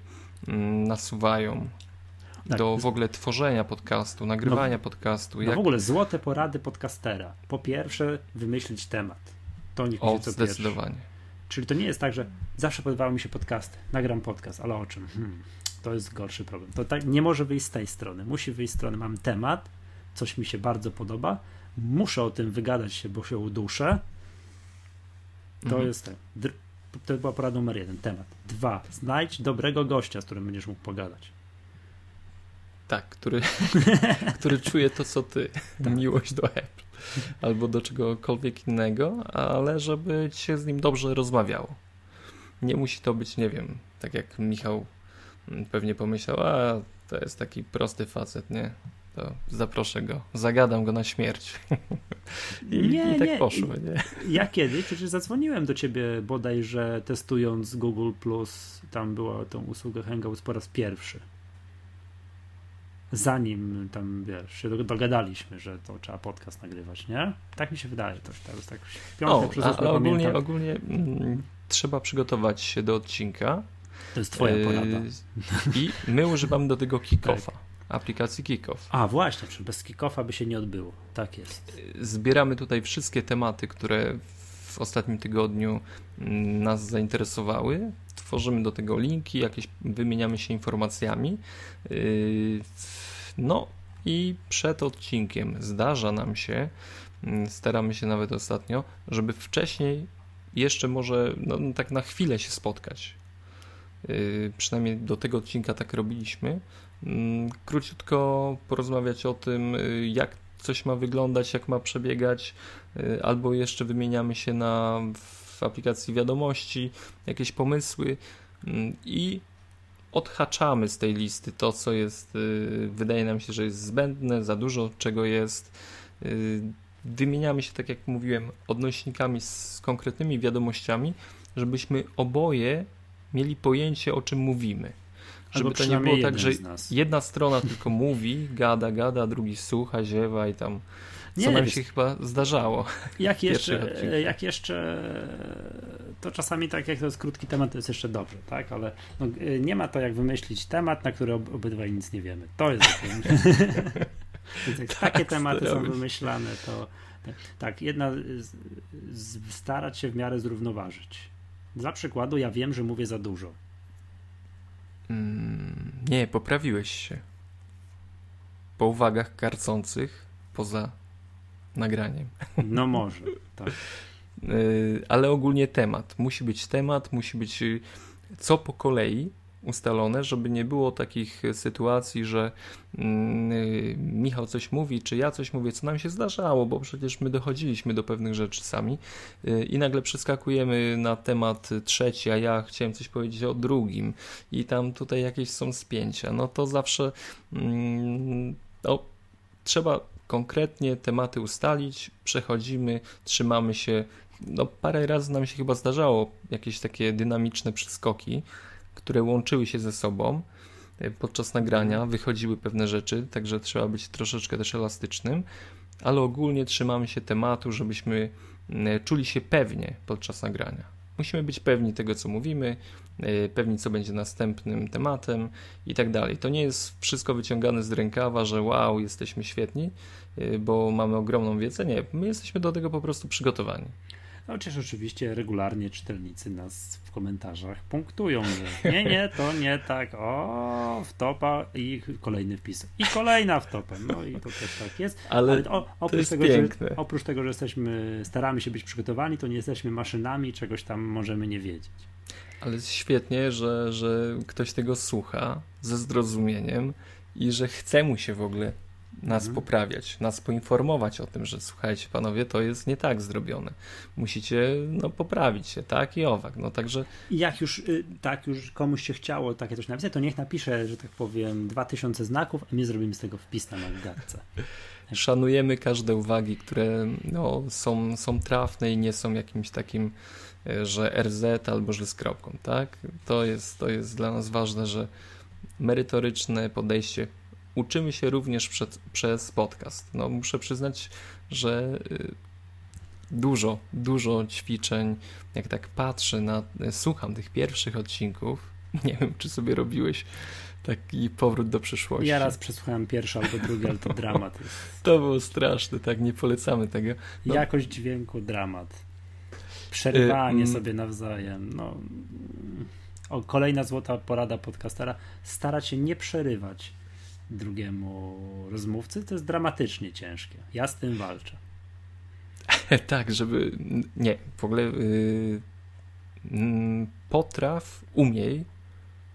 mm, nasuwają tak. do w ogóle tworzenia podcastu, nagrywania no, podcastu. No jak... w ogóle złote porady podcastera. Po pierwsze, wymyślić temat. To niech o, co zdecydowanie. Pierwszy. Czyli to nie jest tak, że zawsze podobały mi się podcasty. Nagram podcast, ale o czym? Hmm, to jest gorszy problem. To tak, nie może wyjść z tej strony. Musi wyjść z strony, mam temat, coś mi się bardzo podoba, muszę o tym wygadać się, bo się uduszę. To mhm. jest tak. To była porada numer jeden, temat. Dwa, znajdź dobrego gościa, z którym będziesz mógł pogadać. Tak, który, *laughs* który czuje to, co ty. Ta miłość do Apple. Albo do czegokolwiek innego, ale żeby się z nim dobrze rozmawiało. Nie musi to być, nie wiem, tak jak Michał pewnie pomyślał, a to jest taki prosty facet, nie? To zaproszę go, zagadam go na śmierć. *laughs* I, nie, i tak nie. poszło, nie? Ja kiedyś przecież zadzwoniłem do ciebie bodajże testując Google Plus, tam była tą usługę Hangouts po raz pierwszy zanim tam, wiesz, się dogadaliśmy, że to trzeba podcast nagrywać, nie? Tak mi się wydaje, to, to jest tak piątek o, ale ogólnie, ogólnie mm, trzeba przygotować się do odcinka. To jest twoja porada. I my używamy do tego *laughs* Kickoffa. Tak. Aplikacji Kickoff. A właśnie, bez Kickoffa by się nie odbyło. Tak jest. Zbieramy tutaj wszystkie tematy, które w ostatnim tygodniu mm, nas zainteresowały. Tworzymy do tego linki, jakieś wymieniamy się informacjami. Yy, no i przed odcinkiem zdarza nam się, mm, staramy się nawet ostatnio, żeby wcześniej jeszcze może no, tak na chwilę się spotkać. Yy, przynajmniej do tego odcinka tak robiliśmy. Yy, króciutko porozmawiać o tym, yy, jak coś ma wyglądać, jak ma przebiegać, y, albo jeszcze wymieniamy się na w aplikacji wiadomości jakieś pomysły mm, i odhaczamy z tej listy to, co jest, y, wydaje nam się, że jest zbędne, za dużo czego jest. Y, wymieniamy się, tak jak mówiłem, odnośnikami z konkretnymi wiadomościami, żebyśmy oboje mieli pojęcie, o czym mówimy. Żeby to nie było tak, że jedna strona tylko mówi, gada, gada, drugi słucha, ziewa i tam. Co nie, nam się chyba zdarzało. Jak jeszcze, jak jeszcze, to czasami tak jak to jest krótki temat, to jest jeszcze dobrze, tak? Ale no, nie ma to jak wymyślić temat, na który obydwaj nic nie wiemy. To jest *laughs* Więc jak tak, takie tematy są wymyślane, to tak, jedna starać się w miarę zrównoważyć. Dla przykładu, ja wiem, że mówię za dużo Mm, nie, poprawiłeś się. Po uwagach karcących poza nagraniem. No może, tak. Y, ale ogólnie temat. Musi być temat, musi być y, co po kolei. Ustalone, żeby nie było takich sytuacji, że mm, Michał coś mówi, czy ja coś mówię, co nam się zdarzało, bo przecież my dochodziliśmy do pewnych rzeczy sami y, i nagle przeskakujemy na temat trzeci, a ja chciałem coś powiedzieć o drugim i tam tutaj jakieś są spięcia. No to zawsze mm, trzeba konkretnie tematy ustalić, przechodzimy, trzymamy się. No, parę razy nam się chyba zdarzało jakieś takie dynamiczne przeskoki, które łączyły się ze sobą e, podczas nagrania, wychodziły pewne rzeczy, także trzeba być troszeczkę też elastycznym, ale ogólnie trzymamy się tematu, żebyśmy czuli się pewnie podczas nagrania. Musimy być pewni tego, co mówimy, e, pewni, co będzie następnym tematem i tak dalej. To nie jest wszystko wyciągane z rękawa, że wow, jesteśmy świetni, e, bo mamy ogromną wiedzę. Nie, my jesteśmy do tego po prostu przygotowani. No, chociaż oczywiście regularnie czytelnicy nas w komentarzach punktują, że *laughs* nie, nie, to nie tak, o, wtopa i kolejny wpis. I kolejna wtopa. No i to też tak jest. Ale, Ale o, oprócz, tego, że, oprócz tego, że jesteśmy, staramy się być przygotowani, to nie jesteśmy maszynami, czegoś tam możemy nie wiedzieć. Ale jest świetnie, że, że ktoś tego słucha ze zrozumieniem i że chce mu się w ogóle nas mhm. poprawiać, nas poinformować o tym, że słuchajcie panowie, to jest nie tak zrobione. Musicie no, poprawić się, tak i owak. No także... I jak już y, tak już komuś się chciało takie coś napisać, to niech napisze, że tak powiem, 2000 znaków, a my zrobimy z tego wpis na nawigacji. *laughs* Szanujemy każde uwagi, które no, są, są trafne i nie są jakimś takim, e, że RZ albo że z kropką, tak? To jest, to jest dla nas ważne, że merytoryczne podejście uczymy się również przed, przez podcast. No, muszę przyznać, że y, dużo, dużo ćwiczeń, jak tak patrzę na, słucham tych pierwszych odcinków, *laughs* nie wiem, czy sobie robiłeś taki powrót do przyszłości. Ja raz przesłuchałem pierwszy albo drugi, ale to dramat. Jest. *laughs* To było straszne, tak, nie polecamy tego. No. Jakość dźwięku, dramat. Przerywanie y sobie nawzajem, no... O, kolejna złota porada podcastera. Starać się nie przerywać drugiemu rozmówcy, to jest dramatycznie ciężkie. Ja z tym walczę. *laughs* tak, żeby. Nie, w ogóle yy, potraw, umiej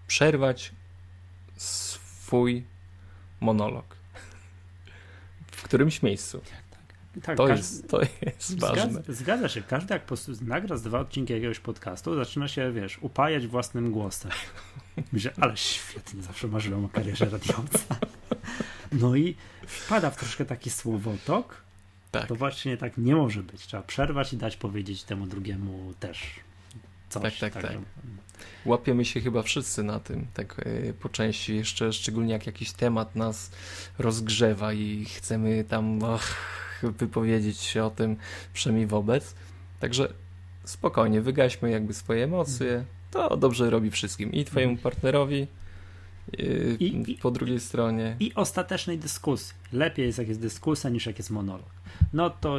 przerwać swój monolog. W którymś miejscu. Tak, to, każdy, jest, to jest ważne. Zgadza, zgadza, się. Każdy jak nagra z dwa odcinki jakiegoś podcastu, zaczyna się, wiesz, upajać własnym głosem. Myślę, ale świetnie, zawsze marzyłem o karierze radiowca. *laughs* No i wpada w troszkę taki słowotok. Tak. To właśnie tak nie może być. Trzeba przerwać i dać powiedzieć temu drugiemu też coś. Tak, tak, tak. tak. Łapiemy się chyba wszyscy na tym, tak e, po części, jeszcze szczególnie jak jakiś temat nas rozgrzewa i chcemy tam wypowiedzieć się o tym przynajmniej wobec. Także spokojnie, wygaśmy jakby swoje emocje. To dobrze robi wszystkim i twojemu partnerowi, i, i, po drugiej stronie. I ostatecznej dyskusji. Lepiej jest jak jest dyskusja niż jak jest monolog. No to,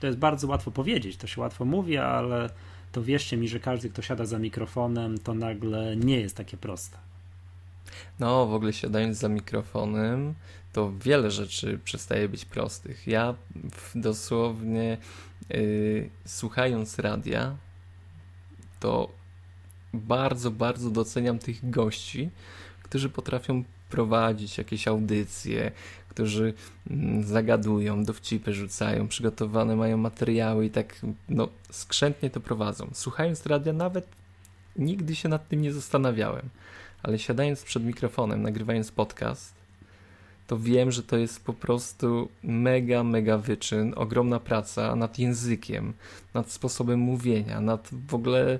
to jest bardzo łatwo powiedzieć, to się łatwo mówi, ale to wierzcie mi, że każdy, kto siada za mikrofonem, to nagle nie jest takie proste. No, w ogóle siadając za mikrofonem, to wiele rzeczy przestaje być prostych. Ja dosłownie yy, słuchając radia, to bardzo, bardzo doceniam tych gości, którzy potrafią prowadzić jakieś audycje, którzy mm, zagadują, dowcipy rzucają, przygotowane mają materiały i tak no, skrzętnie to prowadzą. Słuchając radia nawet nigdy się nad tym nie zastanawiałem, ale siadając przed mikrofonem, nagrywając podcast, to wiem, że to jest po prostu mega, mega wyczyn, ogromna praca nad językiem, nad sposobem mówienia, nad w ogóle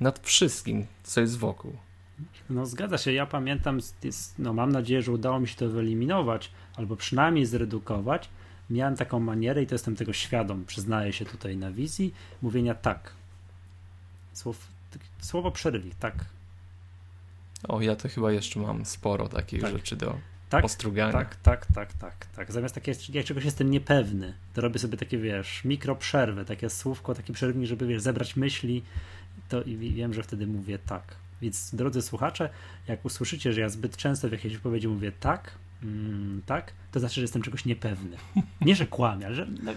nad wszystkim, co jest wokół. No zgadza się, ja pamiętam, no mam nadzieję, że udało mi się to wyeliminować, albo przynajmniej zredukować. Miałem taką manierę i to jestem tego świadom, przyznaję się tutaj na wizji, mówienia tak. Słow, słowo przerywnik, tak. O, ja to chyba jeszcze mam sporo takich tak. rzeczy do tak, ostrugania. Tak, tak, tak, tak, tak. Zamiast takie, jak czegoś jestem niepewny, to robię sobie takie, wiesz, mikroprzerwy, takie słówko, taki przerywnik, żeby, wiesz, zebrać myśli, to i wiem, że wtedy mówię tak. Więc drodzy słuchacze, jak usłyszycie, że ja zbyt często w jakiejś wypowiedzi mówię tak, mm, tak, to znaczy, że jestem czegoś niepewny. Nie, że kłamię, ale że no,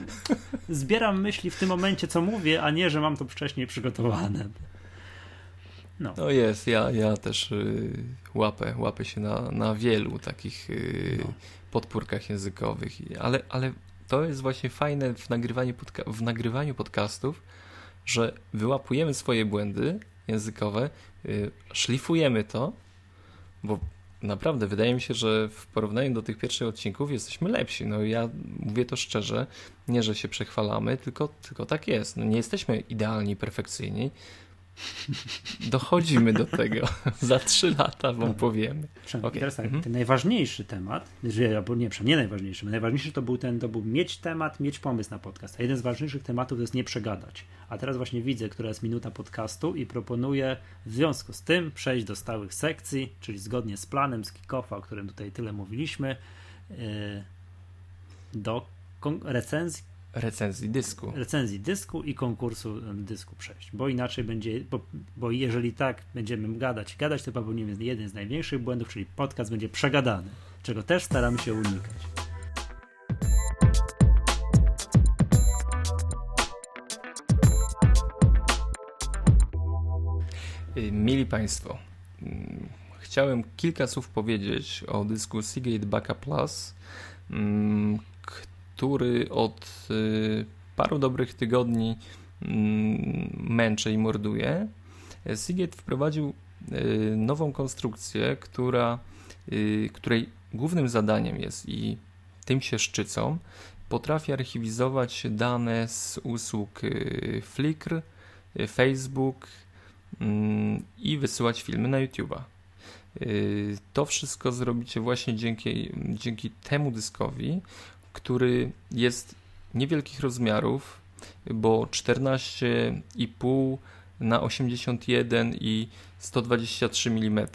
zbieram myśli w tym momencie, co mówię, a nie, że mam to wcześniej przygotowane. No, No jest, ja, ja też y, łapę, łapę się na, na wielu takich y, No. podpórkach językowych, ale, ale to jest właśnie fajne w nagrywaniu, podca- w nagrywaniu podcastów, że wyłapujemy swoje błędy językowe, y, szlifujemy to, bo naprawdę wydaje mi się, że w porównaniu do tych pierwszych odcinków jesteśmy lepsi. No ja mówię to szczerze, nie, że się przechwalamy, tylko, tylko tak jest. No, nie jesteśmy idealni, perfekcyjni. Dochodzimy do tego. *laughs* Za trzy lata wam powiemy. Przemysł, Okej. teraz tak, Mhm. ten najważniejszy temat, albo nie, nie najważniejszy, najważniejszy to był ten, to był mieć temat, mieć pomysł na podcast. A jeden z ważniejszych tematów to jest nie przegadać. A teraz właśnie widzę, która jest minuta podcastu i proponuję w związku z tym przejść do stałych sekcji, czyli zgodnie z planem z kick-offa, o którym tutaj tyle mówiliśmy, yy, do recenzji Recenzji dysku. recenzji dysku i konkursu em, dysku przejść, bo inaczej będzie, bo, bo jeżeli tak będziemy gadać, gadać, to popełnimy jeden z największych błędów, czyli podcast będzie przegadany, czego też staramy się unikać. Y, Mili Państwo, mm, chciałem kilka słów powiedzieć o dysku Seagate Backup Plus, mm, który od y, paru dobrych tygodni mm, męczę i morduję. Seagate wprowadził y, nową konstrukcję, która, y, której głównym zadaniem jest i tym się szczycą, potrafi archiwizować dane z usług Flickr, Facebook, mm, i wysyłać filmy na YouTube'a. To wszystko zrobicie właśnie dzięki, dzięki temu dyskowi, który jest niewielkich rozmiarów, bo 14,5 na 81 i 123 mm,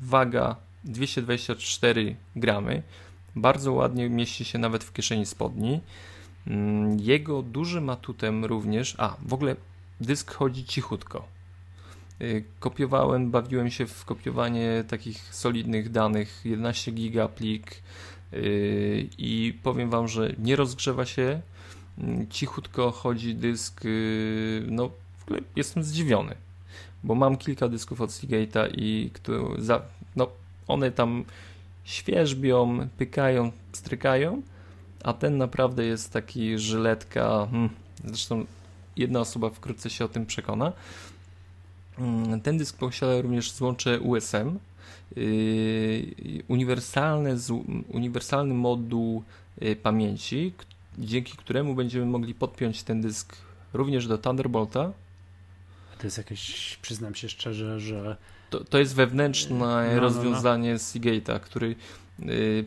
waga 224 gramy, bardzo ładnie mieści się nawet w kieszeni spodni. Mm, Jego dużym atutem również, a w ogóle dysk chodzi cichutko. Y, Kopiowałem, bawiłem się w kopiowanie takich solidnych danych, 11 giga plik i powiem Wam, że nie rozgrzewa się, mm, cichutko chodzi dysk, y, no w ogóle jestem zdziwiony, bo mam kilka dysków od Seagate'a i za, no, one tam świeżbią, pykają, strykają, a ten naprawdę jest taki żyletka, hmm, zresztą jedna osoba wkrótce się o tym przekona. Mm, Ten dysk posiada również złącze USM, yy, uniwersalne, z- uniwersalny moduł yy, pamięci, dzięki któremu będziemy mogli podpiąć ten dysk również do Thunderbolta. To jest jakieś, przyznam się szczerze, że To, to jest wewnętrzne No, no, no. rozwiązanie Seagate'a, który yy,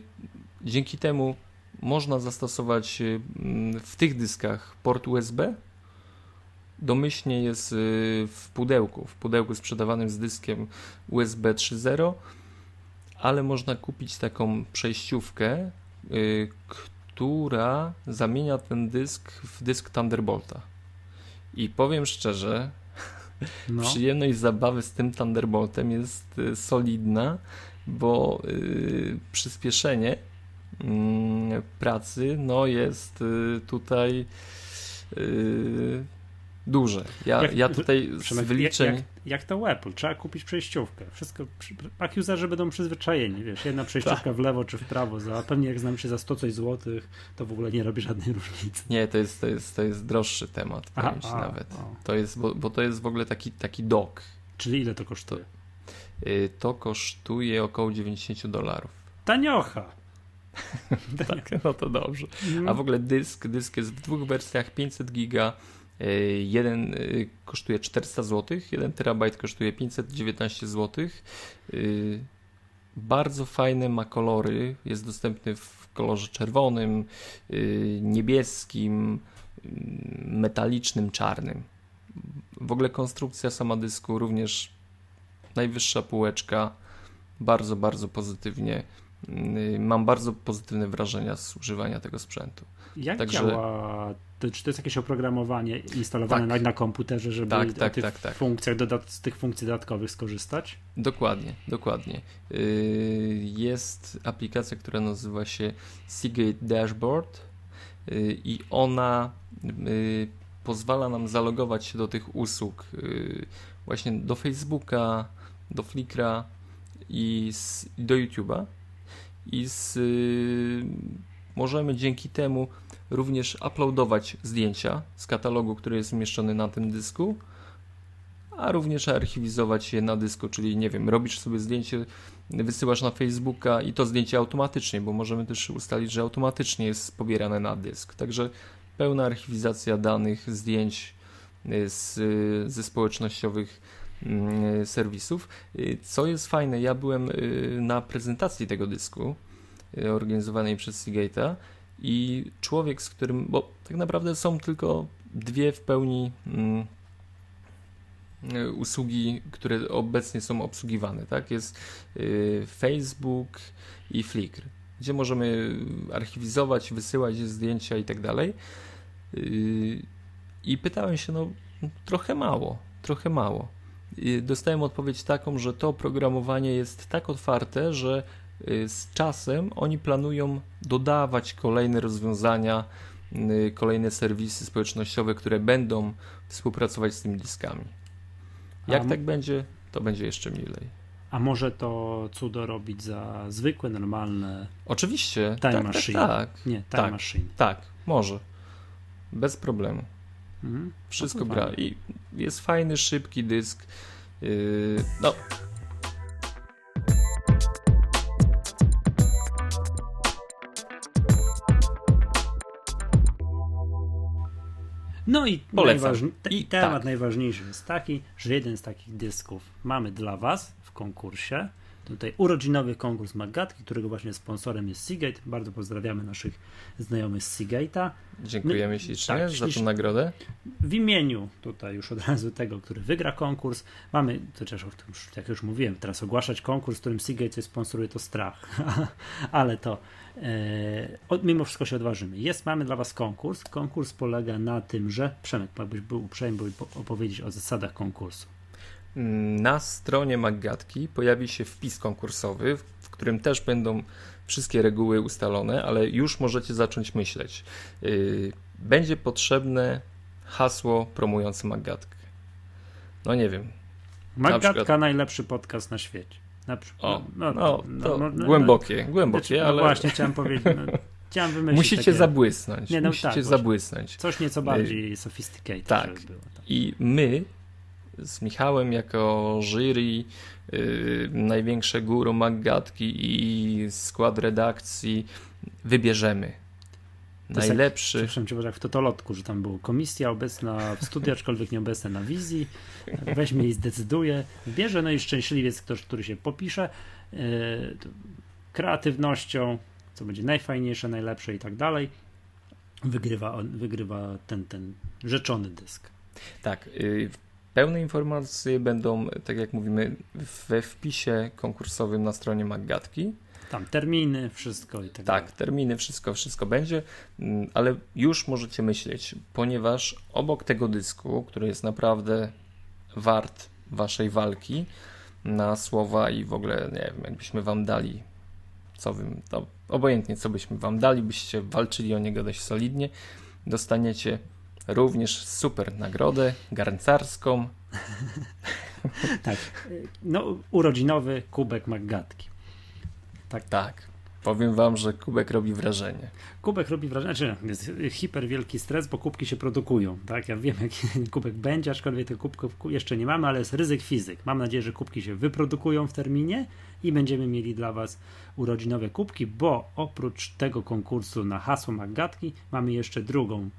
dzięki temu można zastosować w tych dyskach port USB. Domyślnie jest yy, w pudełku, w pudełku sprzedawanym z dyskiem USB 3.0, ale można kupić taką przejściówkę, yy, która zamienia ten dysk w dysk Thunderbolta. I powiem szczerze, *laughs* no, Przyjemność zabawy z tym Thunderboltem jest y, solidna, bo y, przyspieszenie mm, pracy no jest y, tutaj y, duże. Ja, Jak- ja tutaj z wyliczeń... jak, jak, to Apple, trzeba kupić przejściówkę. Wszystko, Mac userzy będą przyzwyczajeni, wiesz, jedna przejściówka Tak. w lewo czy w prawo, za, a pewnie jak znam się za 100 coś złotych, to w ogóle nie robi żadnej *laughs* różnicy. Nie, to jest, to jest, to jest droższy temat, Aha, powiem ci a, nawet. o. To jest, bo, bo to jest w ogóle taki, taki dock. Czyli ile to kosztuje? Y, To kosztuje około 90 dolarów. Taniocha! *laughs* Tak, no to dobrze. Mhm. A w ogóle dysk, dysk jest w dwóch wersjach 500 giga. Y, Jeden y, kosztuje 400 zł, 1 terabajt kosztuje 519 zł. Y, Bardzo fajne ma kolory. Jest dostępny w kolorze czerwonym, niebieskim, metalicznym, czarnym. W ogóle konstrukcja sama dysku również najwyższa półeczka. Bardzo, bardzo pozytywnie. Y, Mam bardzo pozytywne wrażenia z używania tego sprzętu. Jak Także- działa? To, czy to jest jakieś oprogramowanie instalowane Tak. na, na komputerze, żeby Tak, tak, tych tak, tak. funkcjach dodat- z tych funkcji dodatkowych skorzystać? Dokładnie, dokładnie. Yy, Jest aplikacja, która nazywa się Seagate Dashboard yy, i ona pozwala nam zalogować się do tych usług y, właśnie do Facebooka, do Flickra i z, do YouTube'a i z, y, możemy dzięki temu również uploadować zdjęcia z katalogu, który jest umieszczony na tym dysku, a również archiwizować je na dysku, czyli nie wiem, robisz sobie zdjęcie, wysyłasz na Facebooka i to zdjęcie automatycznie, bo możemy też ustalić, że automatycznie jest pobierane na dysk. Także pełna archiwizacja danych, zdjęć y, z, ze społecznościowych serwisów. Y, co jest fajne, ja byłem y, na prezentacji tego dysku organizowanej przez Seagate'a i człowiek, z którym, bo tak naprawdę są tylko dwie w pełni mm, usługi, które obecnie są obsługiwane, tak? Jest Facebook i Flickr, gdzie możemy archiwizować, wysyłać zdjęcia i tak dalej. I pytałem się, no trochę mało, trochę mało. Dostałem odpowiedź taką, że to oprogramowanie jest tak otwarte, że y, z czasem oni planują dodawać kolejne rozwiązania, y, kolejne serwisy społecznościowe, które będą współpracować z tymi dyskami. Jak tak będzie, to będzie jeszcze milej. A może to cudo robić za zwykłe, normalne. Oczywiście. Time tak, Machine. Tak, tak. Nie, Time tak, Machine. Tak, może. Bez problemu. Mhm. Wszystko No gra. fajnie. I jest fajny, szybki dysk. Yy, no. No i, Polecam. I temat tak. najważniejszy jest taki, że jeden z takich dysków mamy dla Was w konkursie. Tutaj urodzinowy konkurs Magatki, którego właśnie sponsorem jest Seagate. Bardzo pozdrawiamy naszych znajomych z Seagate'a. Dziękujemy My- ślicznie tak, za tą nagrodę. W imieniu tutaj już od razu tego, który wygra konkurs, mamy, już- jak już mówiłem, teraz ogłaszać konkurs, którym Seagate coś sponsoruje, to strach, *laughs* ale to e, mimo wszystko się odważymy. Jest, mamy dla Was konkurs. Konkurs polega na tym, że Przemek, jakbyś był uprzejmy opowiedzieć o zasadach konkursu. Na stronie Maggatki pojawi się wpis konkursowy, w- którym też będą wszystkie reguły ustalone, ale już możecie zacząć myśleć. Yy, Będzie potrzebne hasło promujące Maggatkę. No nie wiem. Magatka przykład- najlepszy podcast na świecie. Na przy... O, no, to głębokie, głębokie, no, ale właśnie chciałem powiedzieć. No, *laughs* chciałem wymyślić musicie takie, zabłysnąć. Nie, no musicie tak, zabłysnąć. coś nieco bardziej sophisticated, tak. było. Tak. I my z Michałem jako jury, yy, największe guru Maggatki i skład redakcji wybierzemy jest najlepszy. Przepraszam cię, jak w Totolotku, że tam była komisja obecna w studiu, aczkolwiek nieobecna na wizji. Weźmie i zdecyduje, wybierze, no i szczęśliwiec ktoś, który się popisze yy, kreatywnością, co będzie najfajniejsze, najlepsze i tak dalej. Wygrywa, on, wygrywa ten, ten rzeczony dysk. Tak. Yy, pełne informacje będą, tak jak mówimy, we wpisie konkursowym na stronie Maggatki. Tam terminy, wszystko i tak, Tak, dalej. terminy, wszystko, wszystko będzie, mm, ale już możecie myśleć, ponieważ obok tego dysku, który jest naprawdę wart waszej walki na słowa i w ogóle, nie wiem, jakbyśmy wam dali, co bym, to obojętnie co byśmy wam dali, byście walczyli o niego dość solidnie, dostaniecie również super nagrodę garncarską, *laughs* tak. No, urodzinowy kubek Maggatki. tak, powiem wam, że kubek robi wrażenie. Kubek robi wrażenie, znaczy jest hiper wielki stres, bo kubki się produkują, tak? Ja wiem, jaki *laughs* kubek będzie, aczkolwiek tych kubków jeszcze nie mamy, ale jest ryzyk fizyk. Mam nadzieję, że kubki się wyprodukują w terminie i będziemy mieli dla Was urodzinowe kubki, bo oprócz tego konkursu na hasło Maggatki mamy jeszcze drugą.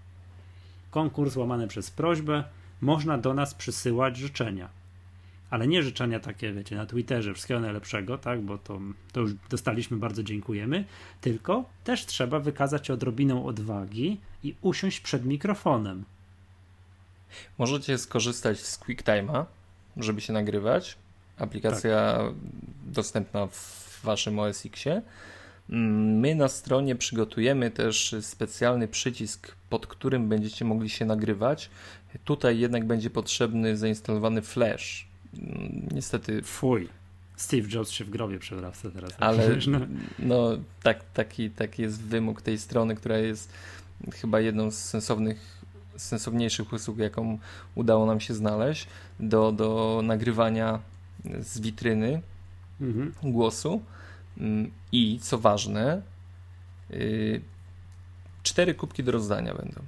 Konkurs łamany przez prośbę. Można do nas przysyłać życzenia. Ale nie życzenia takie, wiecie, na Twitterze, wszystkiego najlepszego, tak, bo to, to już dostaliśmy, bardzo dziękujemy, tylko też trzeba wykazać się odrobiną odwagi i usiąść przed mikrofonem. Możecie skorzystać z QuickTime'a, żeby się nagrywać. Aplikacja dostępna w waszym OS Xie. Mm, My na stronie przygotujemy też specjalny przycisk, pod którym będziecie mogli się nagrywać. Tutaj jednak będzie potrzebny zainstalowany flash. Mm, Niestety, Fuj. Steve Jobs się w grobie przewraca teraz. ale *laughs* No, no, tak, taki, taki jest wymóg tej strony, która jest chyba jedną z sensownych najsensowniejszych usług, jaką udało nam się znaleźć, do, do nagrywania z witryny mhm. głosu. Mm, I co ważne, yy, cztery kubki do rozdania będą.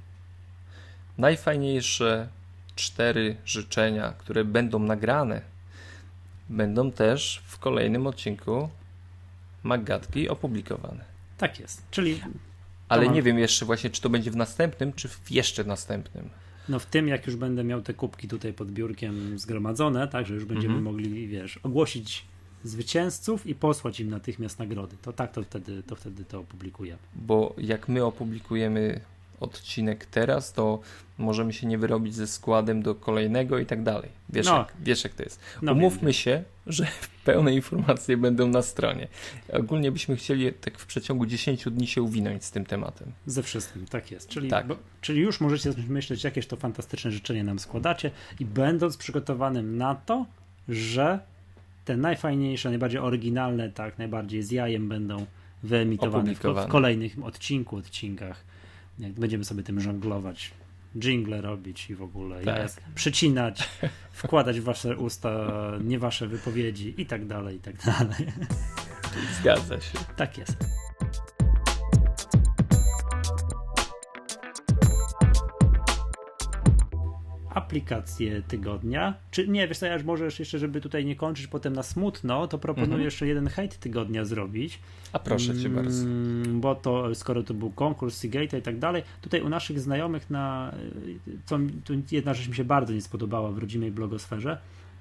Najfajniejsze cztery życzenia, które będą nagrane, będą też w kolejnym odcinku Maggatki opublikowane. Tak jest. Czyli. Ale mam... nie wiem jeszcze właśnie, czy to będzie w następnym, czy w jeszcze następnym. No w tym, jak już będę miał te kubki tutaj pod biurkiem zgromadzone, tak, że już będziemy mhm. mogli, wiesz, ogłosić zwycięzców i posłać im natychmiast nagrody. To tak, to wtedy to, wtedy to opublikujemy. Bo jak my opublikujemy odcinek teraz, to możemy się nie wyrobić ze składem do kolejnego i tak dalej. Wiesz, no. jak, wiesz jak to jest. No, Umówmy wiem. się, że *laughs* pełne informacje będą na stronie. Ogólnie byśmy chcieli tak w przeciągu 10 dni się uwinąć z tym tematem. Ze wszystkim, tak jest. Czyli, tak. Bo, czyli już możecie myśleć, jakieś to fantastyczne życzenie nam składacie i będąc przygotowanym na to, że te najfajniejsze, najbardziej oryginalne, tak, najbardziej z jajem będą wyemitowane w, w kolejnych odcinku, odcinkach. Jak będziemy sobie tym żonglować, jingle robić i w ogóle tak. przycinać, *laughs* wkładać w wasze usta nie wasze wypowiedzi i tak dalej, i tak dalej. Zgadza się. Tak jest. Aplikację tygodnia. Czy nie, wiesz co, ja już możesz jeszcze, żeby tutaj nie kończyć potem na smutno, to proponuję mhm. jeszcze jeden hejt tygodnia zrobić. A proszę cię mm, bardzo. Bo to, skoro to był konkurs Seagate i tak dalej, tutaj u naszych znajomych na, co, jedna rzecz mi się bardzo nie spodobała w rodzimej blogosferze.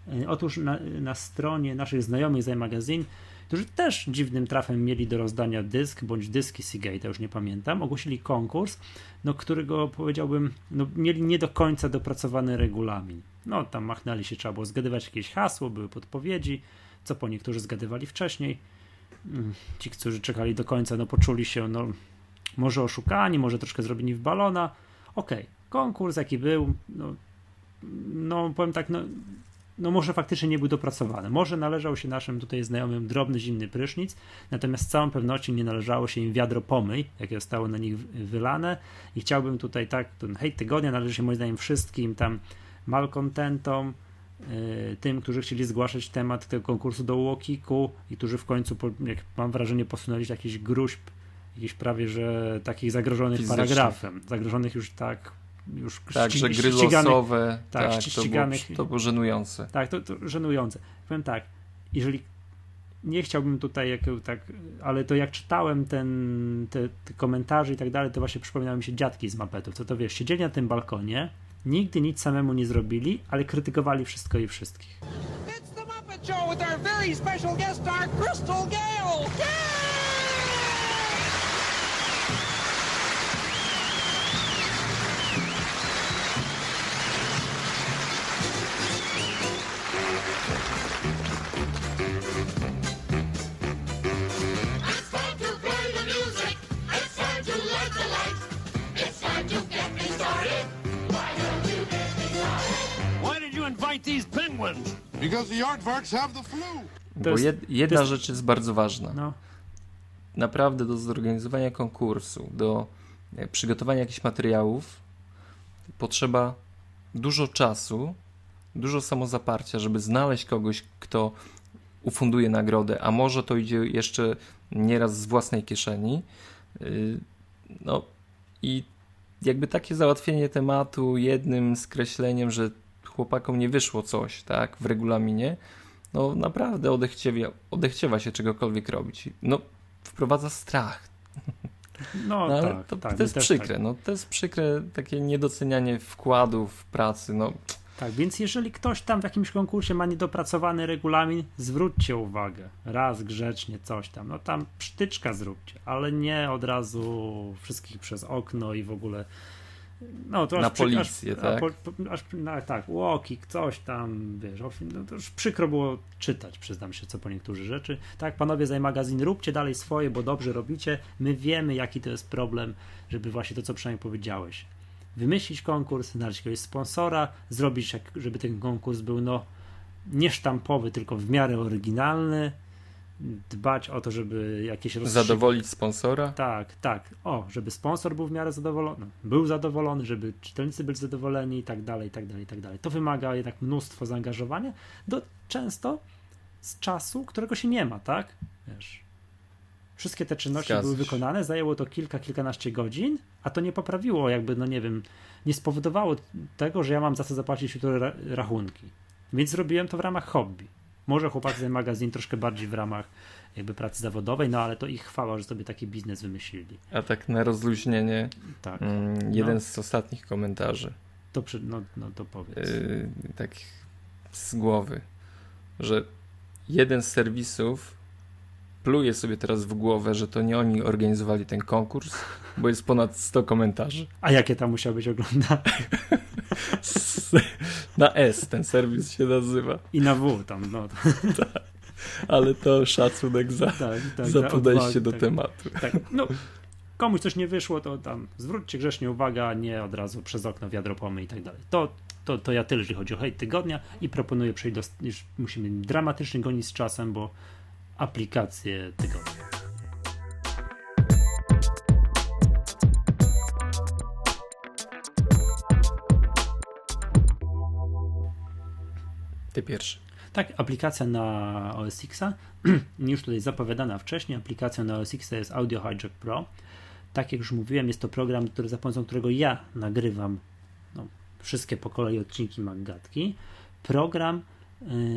E, otóż na, na stronie naszych znajomych z Magazine którzy też dziwnym trafem mieli do rozdania dysk bądź dyski Seagate, już nie pamiętam, ogłosili konkurs, no, którego powiedziałbym, no, mieli nie do końca dopracowany regulamin. No, tam machnęli się, trzeba było zgadywać jakieś hasło, były podpowiedzi, co po niektórzy zgadywali wcześniej. Mm, ci, którzy czekali do końca, no poczuli się, no, może oszukani, może troszkę zrobieni w balona. Okej, okay. konkurs jaki był, no, no powiem tak, no no może faktycznie nie był dopracowany. Może należał się naszym tutaj znajomym drobny zimny prysznic, natomiast z całą pewnością nie należało się im wiadro pomyj, jakie zostało na nich wylane. I chciałbym tutaj tak, ten hejt tygodnia należy się moim zdaniem wszystkim tam malkontentom, yy, tym, którzy chcieli zgłaszać temat tego konkursu do Łokiku i którzy w końcu, jak mam wrażenie, posunęli jakiś gruźb, jakiś prawie, że takich zagrożonych paragrafem, zagrożonych już tak już tak, że gry losowe, tak, tak ściganych, to, było, to było żenujące. Tak, to, to żenujące. Powiem tak, jeżeli nie chciałbym tutaj jak, tak, ale to jak czytałem ten, te, te, komentarze i tak dalej, to właśnie przypominały mi się dziadki z mapetów, co to wiesz, siedzieli na tym balkonie, nigdy nic samemu nie zrobili, ale krytykowali wszystko i wszystkich. It's the Muppet Show with our very special guest star Crystal Gale! Yeah! Fight these penguins? Because the aardvarks have the flu. Bo jed, jedna jest... rzecz jest bardzo ważna. No. Naprawdę do zorganizowania konkursu, do e, przygotowania jakichś materiałów potrzeba dużo czasu, dużo samozaparcia, żeby znaleźć kogoś, kto ufunduje nagrodę, a może to idzie jeszcze nieraz z własnej kieszeni. Y, no i jakby takie załatwienie tematu jednym skreśleniem, że chłopakom nie wyszło coś, tak, w regulaminie, no naprawdę odechciewa, odechciewa się czegokolwiek robić. No, wprowadza strach. No, no tak, to, tak, to jest przykre, tak. no to jest przykre takie niedocenianie wkładów, pracy, no. Tak, więc jeżeli ktoś tam w jakimś konkursie ma niedopracowany regulamin, zwróćcie uwagę. Raz grzecznie coś tam. No tam przytyczka zróbcie, ale nie od razu wszystkich przez okno i w ogóle no, to na aż, policję, aż, tak? Aż, no, tak, łokik, coś tam, wiesz, no to już przykro było czytać, przyznam się, co po niektórych rzeczy. Tak, panowie z magazyn, róbcie dalej swoje, bo dobrze robicie. My wiemy, jaki to jest problem, żeby właśnie to, co przynajmniej powiedziałeś. Wymyślić konkurs, znaleźć jakiegoś sponsora, zrobić, żeby ten konkurs był, no, nie sztampowy, tylko w miarę oryginalny, dbać o to, żeby jakieś rozstrzygnięcia... Zadowolić sponsora? Tak, tak. O, żeby sponsor był w miarę zadowolony, był zadowolony, żeby czytelnicy byli zadowoleni i tak dalej, i tak dalej, i tak dalej. To wymaga jednak mnóstwo zaangażowania, do, często z czasu, którego się nie ma, tak? Wiesz, wszystkie te czynności były wykonane, zajęło to kilka, kilkanaście godzin, a to nie poprawiło jakby, no nie wiem, nie spowodowało tego, że ja mam za co zapłacić jutro rachunki. Więc zrobiłem to w ramach hobby. Może chłopak ten magazyn troszkę bardziej w ramach jakby pracy zawodowej, no ale to ich chwała, że sobie taki biznes wymyślili. A tak na rozluźnienie, tak. Mm, jeden no. z ostatnich komentarzy. To, przy, no, no to powiedz. Yy, tak z głowy, że jeden z serwisów pluje sobie teraz w głowę, że to nie oni organizowali ten konkurs, bo jest ponad 100 komentarzy. A jakie tam musiał być oglądane? *laughs* na S ten serwis się nazywa. I na W tam, no. *laughs* tak. Ale to szacunek za, tak, tak, za podejście za do tak, tematu. Tak. No, komuś coś nie wyszło, to tam zwróćcie grzecznie uwagę, a nie od razu przez okno wiadro pomy i tak dalej. To, to, to ja tyle, jeżeli chodzi o hejt tygodnia i proponuję przejść do, już musimy dramatycznie gonić z czasem, bo aplikacje tygodnia. Ty pierwszy. Tak, aplikacja na OS Xa, *clears throat* już tutaj zapowiadana wcześniej, aplikacja na OS X jest Audio Hijack Pro. Tak jak już mówiłem, jest to program, który, za pomocą którego ja nagrywam no, wszystkie po kolei odcinki Maggatki. Program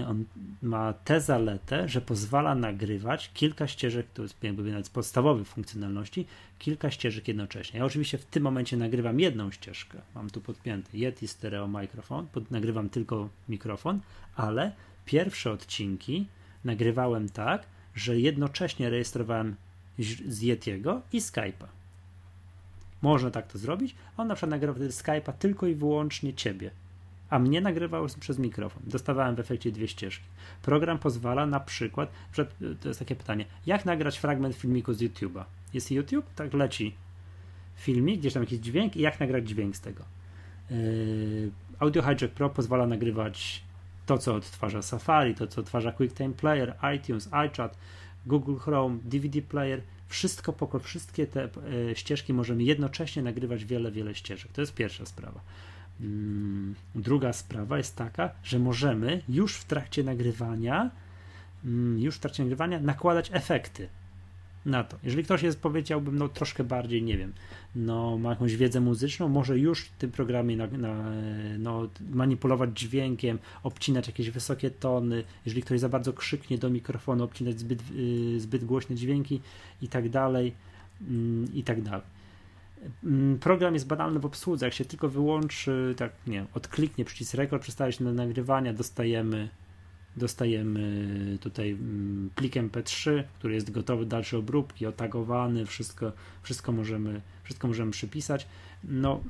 on ma tę zaletę, że pozwala nagrywać kilka ścieżek, to jest jakby nawet podstawowych funkcjonalności, kilka ścieżek jednocześnie. Ja oczywiście w tym momencie nagrywam jedną ścieżkę, mam tu podpięty Yeti stereo mikrofon, pod, nagrywam tylko mikrofon, ale pierwsze odcinki nagrywałem tak, że jednocześnie rejestrowałem z Yetiego i Skype'a. Można tak to zrobić. On na przykład nagrywa Skype'a tylko i wyłącznie ciebie, a mnie nagrywał przez mikrofon. Dostawałem w efekcie dwie ścieżki. Program pozwala na przykład, że to jest takie pytanie, jak nagrać fragment filmiku z YouTube'a? Jest YouTube, tak leci filmik, gdzieś tam jakiś dźwięk i jak nagrać dźwięk z tego. Yy, Audio Hijack Pro pozwala nagrywać to, co odtwarza Safari, to, co odtwarza QuickTime Player, iTunes, iChat, Google Chrome, DVD Player, wszystko, poko, wszystkie te e, ścieżki możemy jednocześnie nagrywać wiele, wiele ścieżek. To jest pierwsza sprawa. Mm, druga sprawa jest taka, że możemy już w trakcie nagrywania, mm, już w trakcie nagrywania nakładać efekty na to. Jeżeli ktoś jest, powiedziałbym, no troszkę bardziej, nie wiem, no ma jakąś wiedzę muzyczną, może już w tym programie na, na, no, manipulować dźwiękiem, obcinać jakieś wysokie tony, jeżeli ktoś za bardzo krzyknie do mikrofonu, obcinać zbyt, yy, zbyt głośne dźwięki i tak dalej, yy, i tak dalej. Mm, program jest banalny w obsłudze. Jak się tylko wyłączy, tak nie odkliknie przycisk rekord, przestaje się na nagrywania, dostajemy dostajemy tutaj mm, plik MP3, który jest gotowy do dalszej obróbki, otagowany, wszystko, wszystko, możemy, wszystko możemy przypisać. No,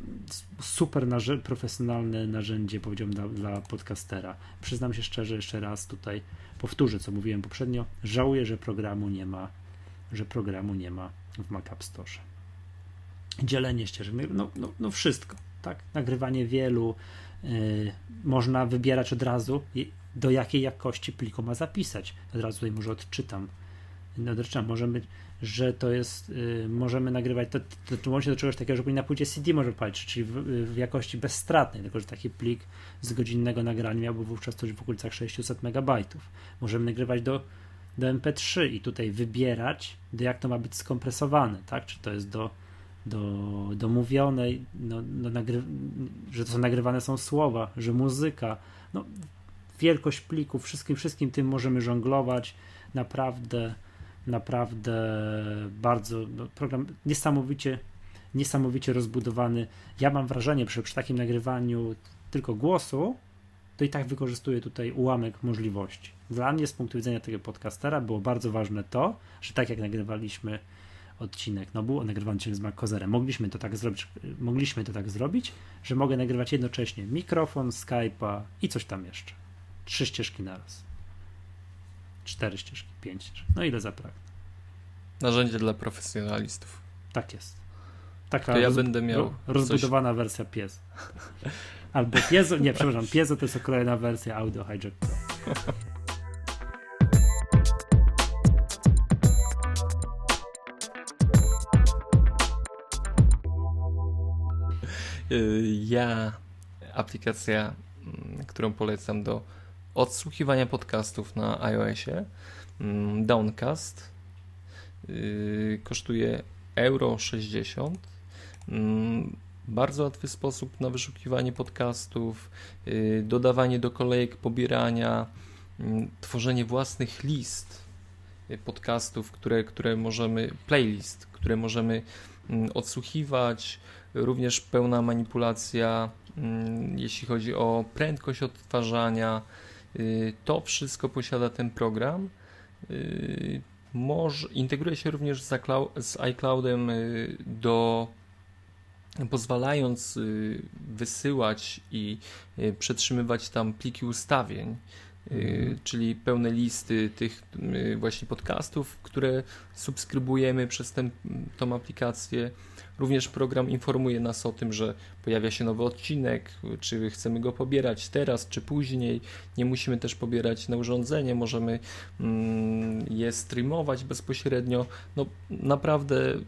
super profesjonalne narzędzie, powiedziałbym, dla, dla podcastera. Przyznam się szczerze, jeszcze raz tutaj powtórzę, co mówiłem poprzednio. Żałuję, że programu nie ma, że programu nie ma w Mac App Store dzielenie ścieżek, no, no, no wszystko, tak? Nagrywanie wielu, yy, można wybierać od razu, do jakiej jakości pliku ma zapisać. Od razu tutaj może odczytam. No, odczytam, może być, że to jest, yy, możemy nagrywać, to, to, to łącznie do czegoś takiego, że na płycie CD może palić, czyli w, w, jakości bezstratnej, tylko że taki plik z godzinnego nagrania miałby wówczas coś w okolicach 600 MB. Możemy nagrywać do, do MP3 i tutaj wybierać, do jak to ma być skompresowane, tak? Czy to jest do do, mówionej, no, no nagry, że to są nagrywane są słowa, że muzyka, no, wielkość plików, wszystkim, wszystkim tym możemy żonglować. Naprawdę, naprawdę bardzo no, program niesamowicie, niesamowicie rozbudowany. Ja mam wrażenie, że przy takim nagrywaniu tylko głosu, to i tak wykorzystuję tutaj ułamek możliwości. Dla mnie z punktu widzenia tego podcastera było bardzo ważne to, że tak jak nagrywaliśmy odcinek no był nagrywany z Mac Mogliśmy to tak zrobić, mogliśmy to tak zrobić, że mogę nagrywać jednocześnie mikrofon, Skype'a i coś tam jeszcze. Trzy ścieżki naraz. Cztery ścieżki, pięć ścieżki. No ile zapragnę. Narzędzie dla profesjonalistów. Tak jest. Taka to ja roz, będę miał rozbudowana coś... wersja piezo. Albo piezo, nie, przepraszam, piezo to jest okrojona wersja Audio Hijack Pro. *laughs* Ja, aplikacja, mm, którą polecam do odsłuchiwania podcastów na iOSie, mm, Downcast, y, kosztuje euro 60. Mm, bardzo łatwy sposób na wyszukiwanie podcastów, y, dodawanie do kolejek pobierania, tworzenie własnych list y, podcastów, które, które możemy, playlist, które możemy odsłuchiwać, również pełna manipulacja, jeśli chodzi o prędkość odtwarzania. Y, to wszystko posiada ten program. Y, może, integruje się również z, z iCloudem y, do pozwalając wysyłać i przetrzymywać tam pliki ustawień, mhm. czyli pełne listy tych właśnie podcastów, które subskrybujemy przez tę tą aplikację. Również program informuje nas o tym, że pojawia się nowy odcinek, czy chcemy go pobierać teraz, czy później. Nie musimy też pobierać na urządzenie, możemy mm, je streamować bezpośrednio. No naprawdę, y,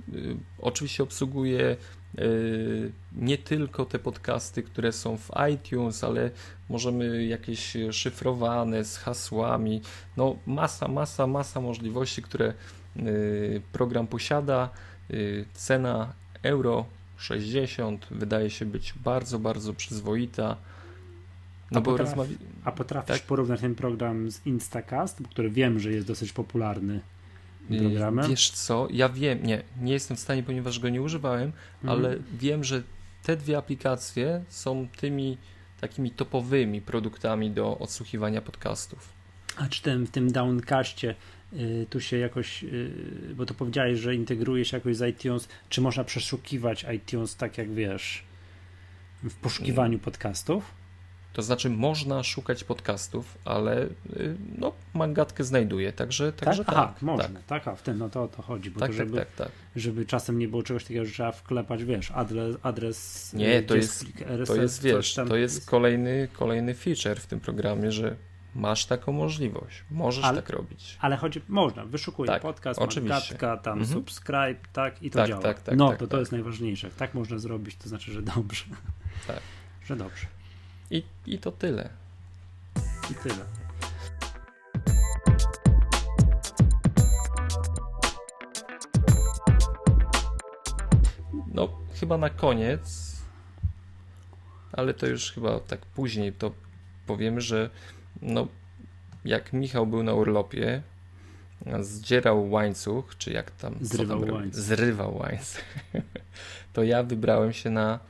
oczywiście obsługuje y, nie tylko te podcasty, które są w iTunes, ale możemy jakieś szyfrowane z hasłami. No masa, masa, masa możliwości, które y, program posiada. Cena euro 60 wydaje się być bardzo, bardzo przyzwoita. No a, bo potraf, rozmawia... a potrafisz tak? porównać ten program z Instacast, który wiem, że jest dosyć popularny programem? Wiesz co, ja wiem, nie, nie jestem w stanie, ponieważ go nie używałem, mhm. ale wiem, że te dwie aplikacje są tymi takimi topowymi produktami do odsłuchiwania podcastów. A czy ten, w tym Downcastie Y, tu się jakoś, y, bo to powiedziałeś, że integruje się jakoś z iTunes, czy można przeszukiwać iTunes tak jak wiesz, w poszukiwaniu podcastów? To znaczy można szukać podcastów, ale y, no, mangatkę znajduje, także, także tak. Aha, tak, można, tak. tak, a w tym no to o to chodzi, bo tak, to, żeby, tak, tak, tak. żeby czasem nie było czegoś takiego, że trzeba wklepać, wiesz, adres, adres Nie, to jest, RSS, to jest, wiesz, to jest kolejny, kolejny feature w tym programie, że Masz taką możliwość, możesz ale, tak robić. Ale chodzi, można, wyszukuję tak, podcast, oczywiście. tam mhm. subscribe, tak i to tak, działa. Tak, tak, no, tak, to to tak. jest najważniejsze. Tak można zrobić, to znaczy, że dobrze. *laughs* Tak. że dobrze. I, I to tyle. I tyle. No, chyba na koniec, ale to już chyba tak później to powiemy, że no, jak Michał był na urlopie, zdzierał łańcuch, czy jak tam zrywał tam łańcuch. zrywał łańcuch, *laughs* to ja wybrałem się na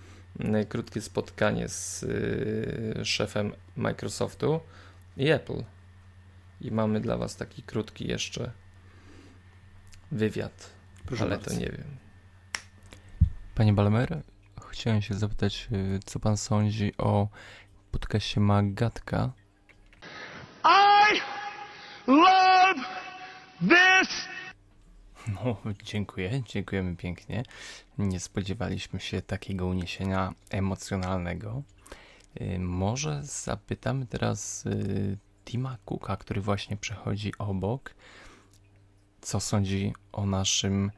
krótkie spotkanie z y, szefem Microsoftu i Apple. I mamy dla Was taki krótki jeszcze wywiad, Proszę ale bardzo. to nie wiem. Panie Balmer, chciałem się zapytać, y, co Pan sądzi o podcaście Magatka, love this. No, dziękuję, dziękujemy pięknie. Nie spodziewaliśmy się takiego uniesienia emocjonalnego. Y, może zapytamy teraz y, Tima Cooka, który właśnie przechodzi obok, co sądzi o naszym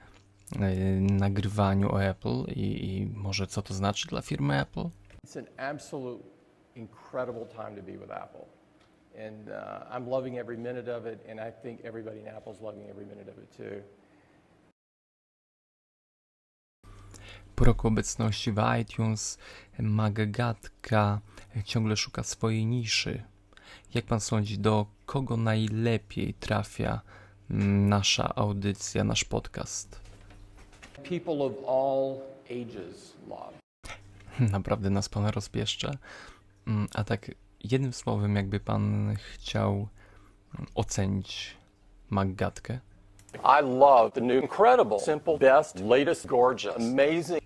y, nagrywaniu o Apple i, i może co to znaczy dla firmy Apple? It's an absolute incredible time to be with Apple. And uh, I'm loving every minute of it, and I think everybody in Apple's loving every minute of it too. Po roku obecności w iTunes Maggatka ciągle szuka swojej niszy. Jak pan sądzi, do kogo najlepiej trafia mm, nasza audycja, nasz podcast? People of all ages love. Naprawdę nas pan rozpieszcza. Mm, a tak jednym słowem, jakby pan chciał ocenić Maggatkę? I love the new incredible, simple, best, latest, gorgeous, amazing.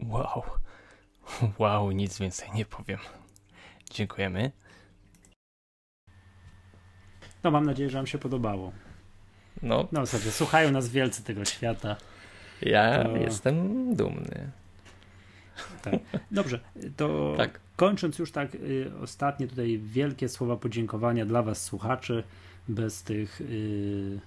Wow. *laughs* Wow, nic więcej nie powiem. Dziękujemy. No, mam nadzieję, że Wam się podobało. No, no sobie, słuchają nas wielcy tego świata. Ja to... jestem dumny. Tak. Dobrze, to tak. Kończąc już tak y, ostatnie tutaj wielkie słowa podziękowania dla Was słuchaczy, bez tych y,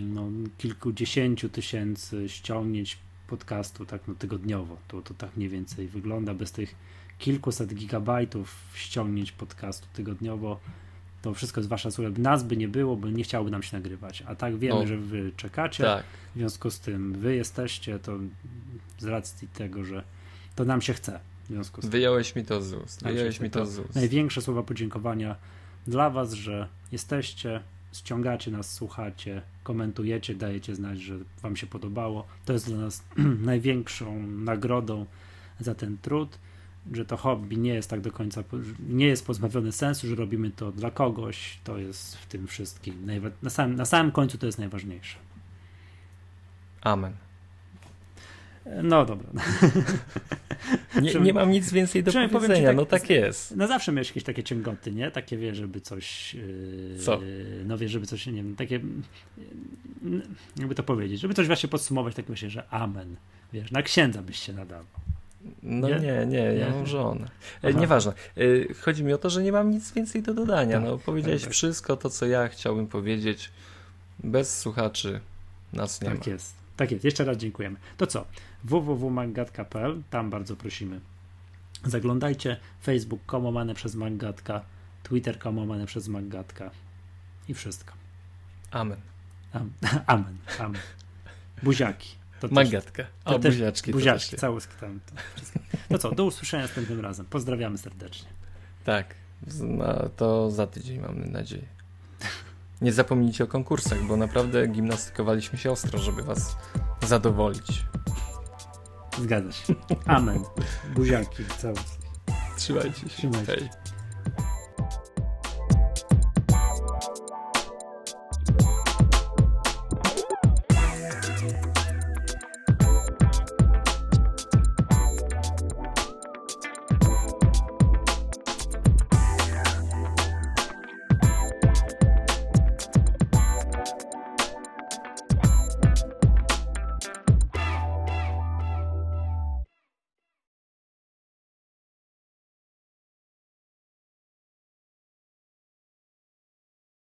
no, kilkudziesięciu tysięcy ściągnięć podcastu, tak no tygodniowo. To, to tak mniej więcej wygląda. Bez tych kilkuset gigabajtów ściągnięć podcastu tygodniowo to wszystko jest wasza służba. Nas by nie było, bo nie chciałoby nam się nagrywać. A tak wiemy, O. że wy czekacie. Tak. W związku z tym wy jesteście, to z racji tego, że to nam się chce. W związku z tym Wyjąłeś mi to z ust. się Wyjąłeś mi to z ust. Największe słowa podziękowania dla was, że jesteście, ściągacie nas, słuchacie, komentujecie, dajecie znać, że wam się podobało. To jest dla nas *clears throat* największą nagrodą za ten trud, że to hobby nie jest tak do końca, nie jest pozbawione sensu, że robimy to dla kogoś. To jest w tym wszystkim. Na samym, na samym końcu to jest najważniejsze. Amen. No dobra. *laughs* Nie, nie mam nic więcej do przynajmniej powiedzenia, tak- no tak jest. No zawsze miałeś jakieś takie ciągoty, nie? Takie wie, żeby coś. Yy, Co? No wie, żeby coś, nie wiem, takie. Yy, jakby to powiedzieć, żeby coś właśnie podsumować, tak myślę, że amen. Wiesz, na księdza byś się nadawał. No Nie? nie, nie, ja mam żonę. E, Aha. nieważne. E, chodzi mi o to, że nie mam nic więcej do dodania. Tak, no, powiedziałeś tak, tak. wszystko to, co ja chciałbym powiedzieć. Bez słuchaczy nas nie tak ma. jest. Tak jest. Jeszcze raz dziękujemy. To co? www.maggatka.pl Tam bardzo prosimy. Zaglądajcie. Facebook komomane przez Maggatka. Twitter komomane przez Maggatka. I wszystko. Amen. Am- *laughs* Amen. Amen. Buziaki. To też- Magatka. To O, też- buziaczki. to Buziaczki, całuski tam. To no co, do usłyszenia następnym razem. Pozdrawiamy serdecznie. Tak. No, to za tydzień mamy nadzieję. Nie zapomnijcie o konkursach, bo naprawdę gimnastykowaliśmy się ostro, żeby was zadowolić. Zgadza się. Amen. *laughs* Buziaki, całuski. Trzymajcie się. Trzymajcie się. Hej.